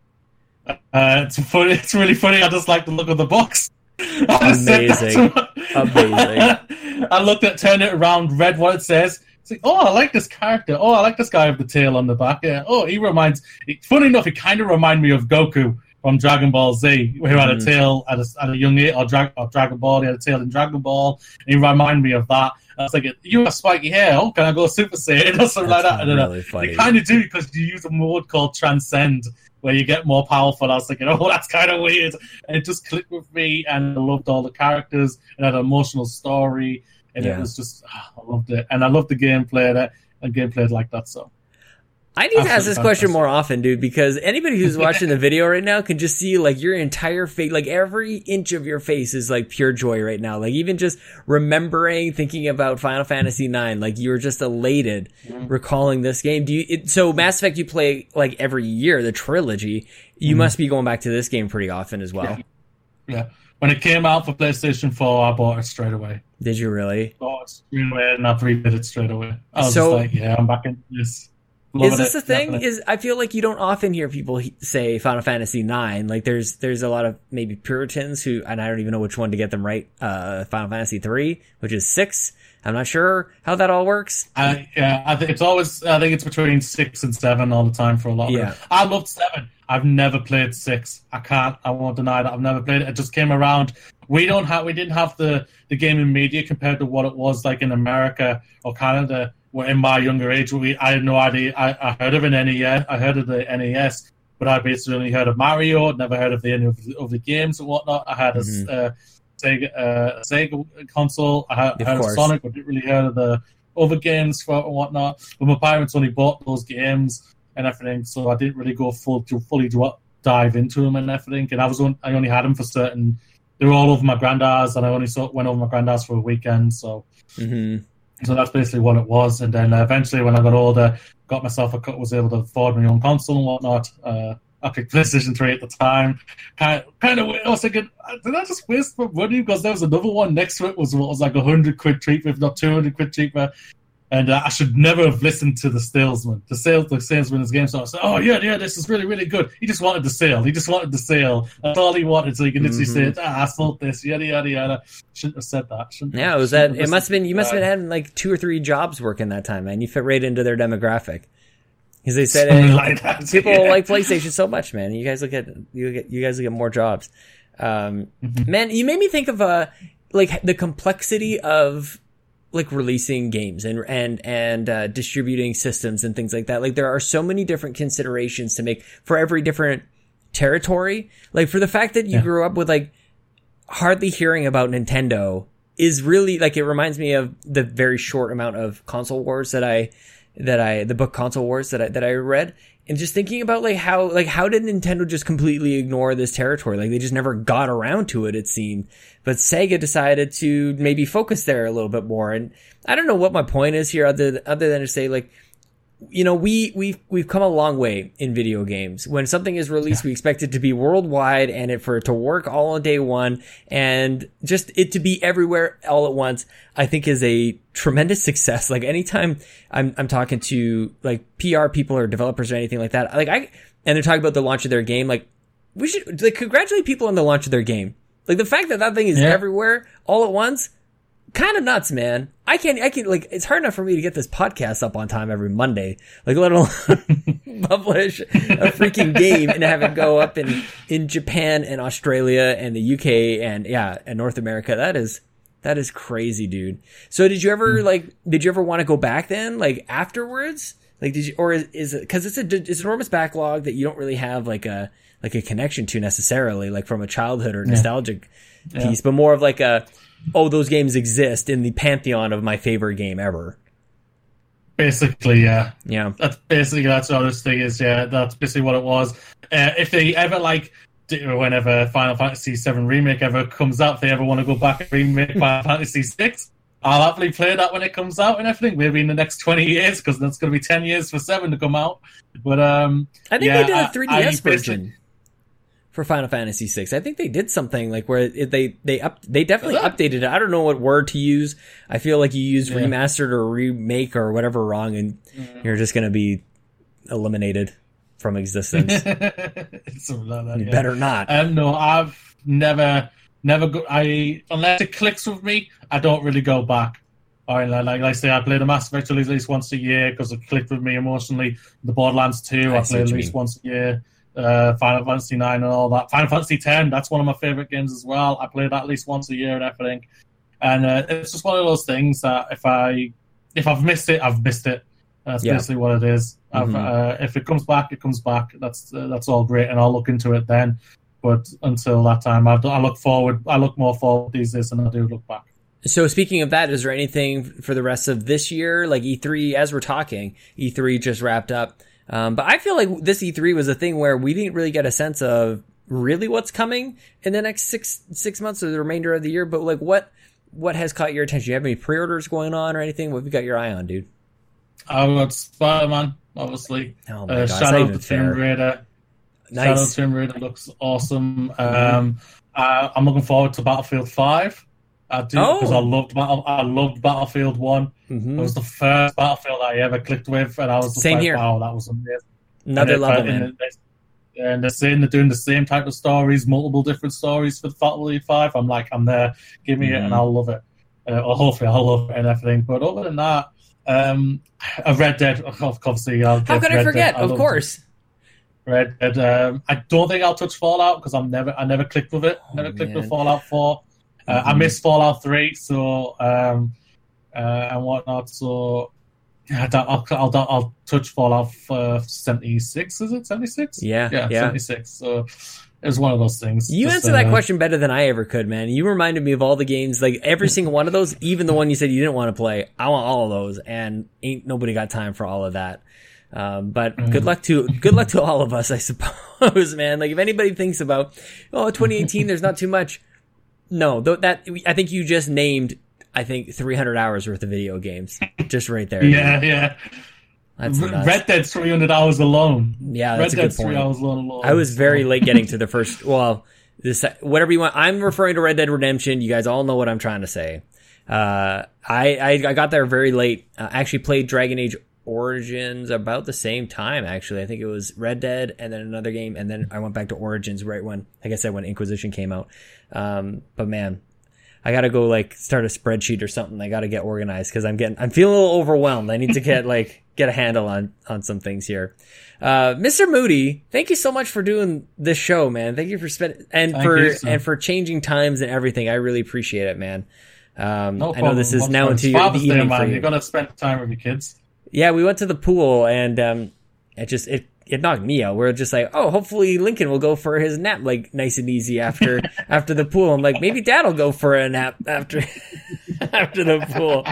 Speaker 2: Uh, it's funny. It's really funny. I just like the look of the box. I
Speaker 1: Amazing. Amazing.
Speaker 2: I looked at, turned it around, read what it says. It's like, oh, I like this character. Oh, I like this guy with the tail on the back. Yeah. Oh, he reminds. Funny enough, he kind of reminded me of Goku from Dragon Ball Z, who had a
Speaker 1: Mhm.
Speaker 2: tail at a, at a young age, or, Dra- or Dragon Ball. He had a tail in Dragon Ball. And he reminded me of that. I was like, you have spiky hair. Oh, can I go Super Saiyan or something like
Speaker 1: That's
Speaker 2: that? And then,
Speaker 1: really funny.
Speaker 2: they kind of do because you use a mode called Transcend where you get more powerful. I was thinking, oh, that's kind of weird. And it just clicked with me, and I loved all the characters and had an emotional story, and
Speaker 1: Yeah.
Speaker 2: it was just, ah, I loved it, and I loved the gameplay that and gameplay like that. So
Speaker 1: I need to ask this question more often, dude, because anybody who's watching the video right now can just see like your entire face, like every inch of your face is like pure joy right now. Like even just remembering, thinking about Final Fantasy IX, like you're just elated recalling this game. Do you, it, so Mass Effect you play like every year, the trilogy, you
Speaker 2: Mm-hmm.
Speaker 1: must be going back to this game pretty often as well.
Speaker 2: yeah, when it came out for PlayStation Four, I bought it straight away.
Speaker 1: Did you really?
Speaker 2: Bought it straight away, and I've replayed it straight away. I was
Speaker 1: So-
Speaker 2: just like, yeah, I'm back in this.
Speaker 1: Is this
Speaker 2: it,
Speaker 1: the thing? Is I feel like you don't often hear people he- say Final Fantasy Nine. Like there's there's a lot of maybe Puritans who, and I don't even know which one to get them right. Uh, Final Fantasy three, which is six. I'm not sure how that all works.
Speaker 2: I, yeah, I think it's always. I think it's between six and seven all the time for a lot. Of
Speaker 1: Yeah.
Speaker 2: I loved seven. I've never played six. I can't. I won't deny that I've never played it. It just came around. We don't have. We didn't have the the gaming media compared to what it was like in America or Canada. Where in my younger age, we I had no idea. I, I heard of an NES. I heard of the NES, but I basically only heard of Mario. Never heard of the any of the, of the games and whatnot. I had a
Speaker 1: Mhm.
Speaker 2: uh, Sega uh, Sega console. I had,
Speaker 1: Of
Speaker 2: heard of. Sonic, but didn't really heard of the other games for and whatnot. But my parents only bought those games and everything, so I didn't really go full to fully dive into them and everything. And I was on, I only had them for certain. They were all over my granddad's, and I only saw, went over my granddad's for a weekend. So
Speaker 1: hmm
Speaker 2: So that's basically what it was. And then uh, eventually, when I got older, got myself a cut was able to afford my own console and whatnot. Uh, I picked PlayStation 3 at the time. Kind of, kind of, I was thinking, did I just waste my money? Because there was another one next to it was what was like a hundred quid cheaper, if not two hundred quid cheaper. And uh, I should never have listened to the salesman. The sales, the salesman in game. So I said, "Oh yeah, yeah, this is really, really good." He just wanted the sale. He just wanted the sale. That's all he wanted. So he could literally mm-hmm. say, "Ah, I sold this." Yada yada yada. Shouldn't have said that. Shouldn't,
Speaker 1: yeah, it was that. It must have been. You must have been having like two or three jobs working that time, man. You fit right into their demographic. Because they said hey, like that, people yeah. like PlayStation so much, man. You guys look at you get you guys will get more jobs. Um, mm-hmm. Man, you made me think of uh like the complexity of like releasing games and and and uh, distributing systems and things like that. Like there are so many different considerations to make for every different territory. Like for the fact that you yeah. grew up with like hardly hearing about Nintendo is really like it reminds me of the very short amount of console wars that I that I the book console wars that I that I read and just thinking about like how like how did Nintendo just completely ignore this territory? Like they just never got around to it. It seemed, but Sega decided to maybe focus there a little bit more. And I don't know what my point is here, other other than to say like you know, we we've we've come a long way in video games. When something is released, yeah. we expect it to be worldwide and it for it to work all on day one and just it to be everywhere all at once. I think is a tremendous success. Like anytime I'm I'm talking to like PR people or developers or anything like that, like I and they're talking about the launch of their game, like we should like congratulate people on the launch of their game. Like the fact that that thing is yeah. everywhere all at once kind of nuts, man. I can't, I can like, it's hard enough for me to get this podcast up on time every Monday, like let alone publish a freaking game and have it go up in, in Japan and Australia and the UK and yeah, and North America. That is, that is crazy, dude. So did you ever hmm. like, did you ever want to go back then, like afterwards? Like, did you, or is, is it, cause it's a, it's an enormous backlog that you don't really have like a, like a connection to necessarily, like from a childhood or nostalgic yeah. piece, yeah. but more of like a, oh, those games exist in the pantheon of my favorite game ever.
Speaker 2: Basically, yeah,
Speaker 1: yeah.
Speaker 2: That's basically that's what this thing is. Yeah, that's basically what it was. Uh, if they ever like, whenever Final Fantasy VII remake ever comes out, if they ever want to go back and remake Final Fantasy VI, I'll happily play that when it comes out and everything. Maybe in the next twenty years, because that's going to be ten years for Seven to come out. But um,
Speaker 1: I think
Speaker 2: yeah,
Speaker 1: they did a 3DS version for Final Fantasy VI. I think they did something like where it, they they up they definitely updated it. I don't know what word to use. I feel like you used yeah. remastered or remake or whatever wrong, and mm. you're just gonna be eliminated from existence. that, you yeah. better not.
Speaker 2: Um, no, I've never never go. I unless it clicks with me, I don't really go back. Or like, like I say, I play the Mass Effect at least once a year because it clicked with me emotionally. The Borderlands 2, I, I play at least mean. once a year uh, Final Fantasy Nine and all that. Final Fantasy Ten, that's one of my favorite games as well. I play that at least once a year and everything. And uh, it's just one of those things that if I if I've missed it, I've missed it. That's yeah. basically what it is. Mm-hmm. Uh, if it comes back, it comes back. That's uh, that's all great, and I'll look into it then. But until that time, I, I look forward. I look more forward these days than I do look back.
Speaker 1: So speaking of that, is there anything for the rest of this year, like E3? As we're talking, E3 just wrapped up. Um, but I feel like this E3 was a thing where we didn't really get a sense of really what's coming in the next six six months or the remainder of the year. But like, what what has caught your attention? Do you have any pre-orders going on or anything? What have you got your eye on, dude?
Speaker 2: I got Spider Man, obviously. Oh my uh, God, Shadow of the Tomb Raider. Nice. Shadow of the Tomb Raider looks awesome. Um, uh, I'm looking forward to Battlefield Five. I do because oh. I loved Battle, I loved Battlefield One. Mm-hmm. It was the first Battlefield I ever clicked with, and I was
Speaker 1: same
Speaker 2: like,
Speaker 1: here.
Speaker 2: Wow, that was amazing.
Speaker 1: Another and level, man.
Speaker 2: And they're saying they're doing the same type of stories, multiple different stories for Battlefield Five. I'm like, I'm there. Give me mm-hmm. it, and mm-hmm. I'll love it. Uh, or hopefully, I'll love it and everything. But other than that, um, a Red Dead. Obviously, I'll
Speaker 1: how could
Speaker 2: Red
Speaker 1: I forget? Dead. of course.
Speaker 2: Red Dead. Um, I don't think I'll touch Fallout because I'm never. I never clicked with it. Oh, never clicked with Fallout Four. Uh, mm-hmm. I missed Fallout Three, so um, uh, and whatnot. So yeah, I'll, I'll, I'll touch Fallout uh, 76. Is it 76?
Speaker 1: Yeah,
Speaker 2: yeah, yeah. 76. So it's one of those things.
Speaker 1: You answered uh, that question better than I ever could, man. You reminded me of all the games, like every single one of those, even the one you said you didn't want to play. I want all of those, and ain't nobody got time for all of that. Um, but mm. good luck to good luck to all of us, I suppose, man. Like if anybody thinks about oh 2018, there's not too much no, th- that I think you just named I think 300 hours worth of video games just right there.
Speaker 2: yeah, yeah.
Speaker 1: That's nuts.
Speaker 2: Red Dead's 300 hours alone.
Speaker 1: Yeah, that's
Speaker 2: Red
Speaker 1: a good
Speaker 2: Dead's three hours alone.
Speaker 1: I was very late getting to the first. Well, this whatever you want. I'm referring to Red Dead Redemption. You guys all know what I'm trying to say. Uh, I, I I got there very late. Uh, I actually played Dragon Age Origins about the same time. Actually, I think it was Red Dead and then another game, and then I went back to Origins right when, like I said, when Inquisition came out. Um, but man, I gotta go like start a spreadsheet or something. I gotta get organized because I'm getting I'm feeling a little overwhelmed. I need to get like get a handle on on some things here. Uh, Mr. Moody, thank you so much for doing this show, man. Thank you for spending and
Speaker 2: Thank
Speaker 1: for and for changing times and everything. I really appreciate it, man. Um,
Speaker 2: No
Speaker 1: I know this is now into your, the
Speaker 2: Father's Day,
Speaker 1: evening you.
Speaker 2: You're gonna spend time with your kids.
Speaker 1: Yeah, we went to the pool and um, it just it it knocked me out. We're just like, oh, hopefully Lincoln will go for his nap like nice and easy after after the pool. I'm like, maybe Dad'll go for a nap after after the pool.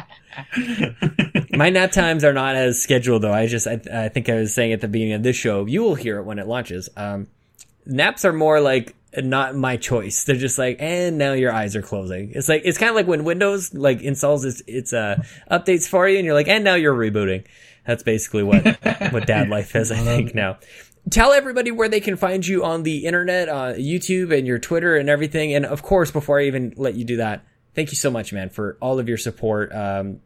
Speaker 1: My nap times are not as scheduled though. I just I, I think I was saying at the beginning of this show, you will hear it when it launches. Um, naps are more like not my choice. They're just like, and now your eyes are closing. It's like it's kind of like when Windows like installs its its uh updates for you, and you're like, and now you're rebooting. That's basically what what dad life is, I think now. Tell everybody where they can find you on the internet, uh, YouTube, and your Twitter and everything. And of course, before I even let you do that, thank you so much, man, for all of your support. Um,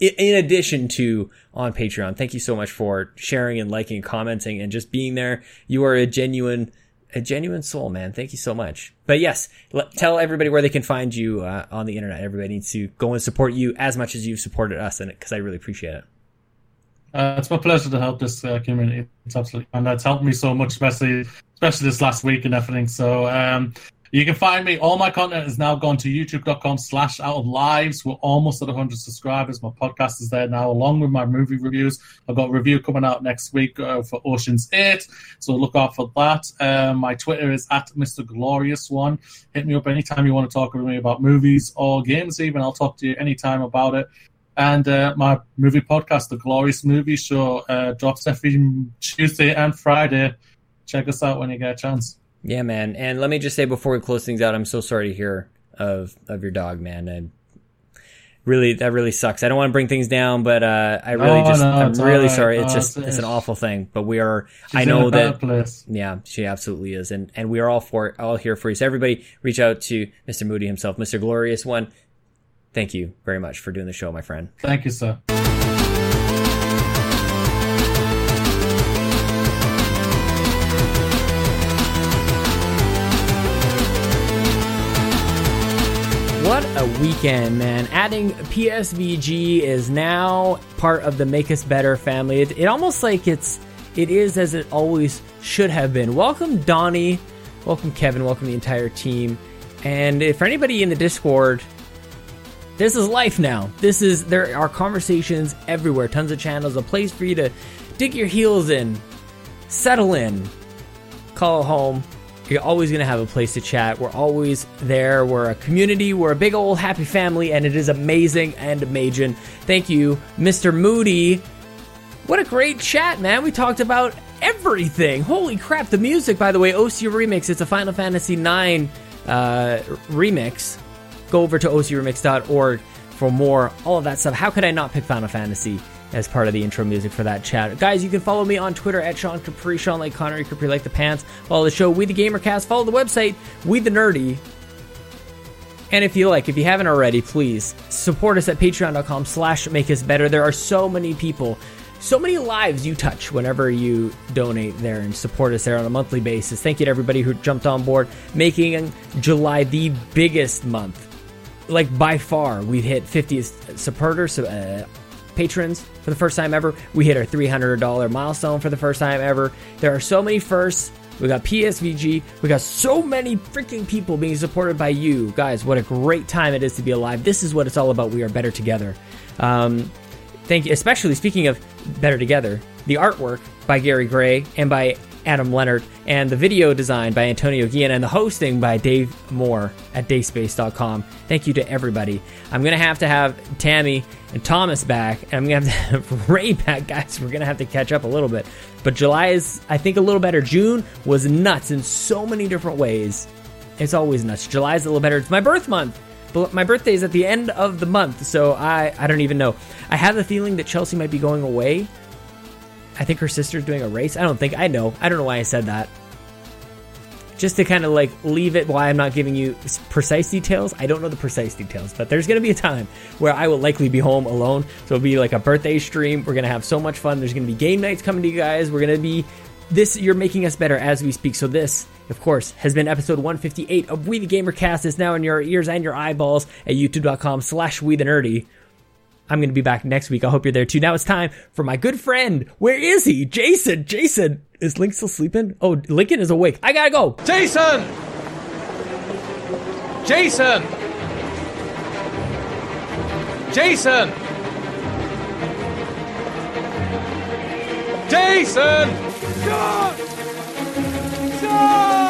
Speaker 1: in addition to on Patreon. Thank you so much for sharing and liking and commenting and just being there. You are a genuine, a genuine soul, man. Thank you so much. But yes, let, tell everybody where they can find you uh, on the internet. Everybody needs to go and support you as much as you've supported us it because I really appreciate it.
Speaker 2: Uh, it's my pleasure to help this uh, community. It's absolutely, and that's helped me so much, especially especially this last week and everything. So um, you can find me. All my content is now gone to YouTube.com/slash Out of Lives. We're almost at 100 subscribers. My podcast is there now, along with my movie reviews. I've got a review coming out next week uh, for Ocean's Eight, so look out for that. Um, my Twitter is at Mr. Glorious One. Hit me up anytime you want to talk with me about movies or games. Even I'll talk to you anytime about it and uh, my movie podcast, The Glorious Movie Show, uh, drops every Tuesday and Friday. Check us out when you get a chance.
Speaker 1: Yeah, man. And let me just say before we close things out, I'm so sorry to hear of of your dog, man. And really, that really sucks. I don't want to bring things down, but uh, I really
Speaker 2: No,
Speaker 1: just,
Speaker 2: no,
Speaker 1: I'm really
Speaker 2: alright.
Speaker 1: sorry. It's just,
Speaker 2: it's-
Speaker 1: it's an awful thing. But we are. I know
Speaker 2: a
Speaker 1: that.
Speaker 2: place.
Speaker 1: Yeah, she absolutely is, and and we are all for all here for you. So everybody, reach out to Mr. Moody himself, Mr. Glorious One. Thank you very much for doing the show, my friend.
Speaker 2: Thank you, sir.
Speaker 1: Weekend, man. Adding PSVG is now part of the Make Us Better family. It, it almost like it's it is as it always should have been. Welcome Donnie, welcome Kevin, welcome the entire team. And if anybody in the Discord, this is life now. This is there are conversations everywhere, tons of channels, a place for you to dig your heels in, settle in, call home. You're always going to have a place to chat. We're always there. We're a community. We're a big old happy family, and it is amazing and amazing. Thank you, Mr. Moody. What a great chat, man. We talked about everything. Holy crap. The music, by the way, OC Remix, it's a Final Fantasy IX uh, remix. Go over to ocremix.org for more, all of that stuff. How could I not pick Final Fantasy as part of the intro music for that chat? Guys, you can follow me on Twitter at Sean Capri, Sean like Connery, Capri like the pants. Follow the show, We the Gamercast. Follow the website, We the Nerdy. And if you like, if you haven't already, please support us at patreon.com slash make us better. There are so many people, so many lives you touch whenever you donate there and support us there on a monthly basis. Thank you to everybody who jumped on board, making July the biggest month. Like by far, we've hit 50 supporters, uh, patrons for the first time ever. We hit our $300 milestone for the first time ever. There are so many firsts. We got PSVG. We got so many freaking people being supported by you. Guys, what a great time it is to be alive. This is what it's all about. We are better together. Um, thank you, especially speaking of better together, the artwork by Gary Gray and by Adam Leonard, and the video design by Antonio Guillen, and the hosting by Dave Moore at dayspace.com. Thank you to everybody. I'm going to have to have Tammy and Thomas back, and I'm going to have to have Ray back, guys. We're going to have to catch up a little bit. But July is, I think, a little better. June was nuts in so many different ways. It's always nuts. July is a little better. It's my birth month. But my birthday is at the end of the month, so I I don't even know. I have the feeling that Chelsea might be going away. I think her sister's doing a race. I don't think I know. I don't know why I said that. Just to kind of like leave it why I'm not giving you precise details. I don't know the precise details, but there's going to be a time where I will likely be home alone. So it'll be like a birthday stream. We're going to have so much fun. There's going to be game nights coming to you guys. We're going to be this you're making us better as we speak. So this, of course, has been episode 158 of We the Gamer Cast. It's now in your ears and your eyeballs at youtube.com slash we the nerdy. I'm going to be back next week. I hope you're there too. Now it's time for my good friend. Where is he? Jason. Jason. Is Link still sleeping? Oh, Lincoln is awake. I gotta go.
Speaker 3: Jason! Jason! Jason! Jason! Sean! Sean!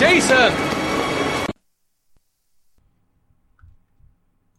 Speaker 3: Jason!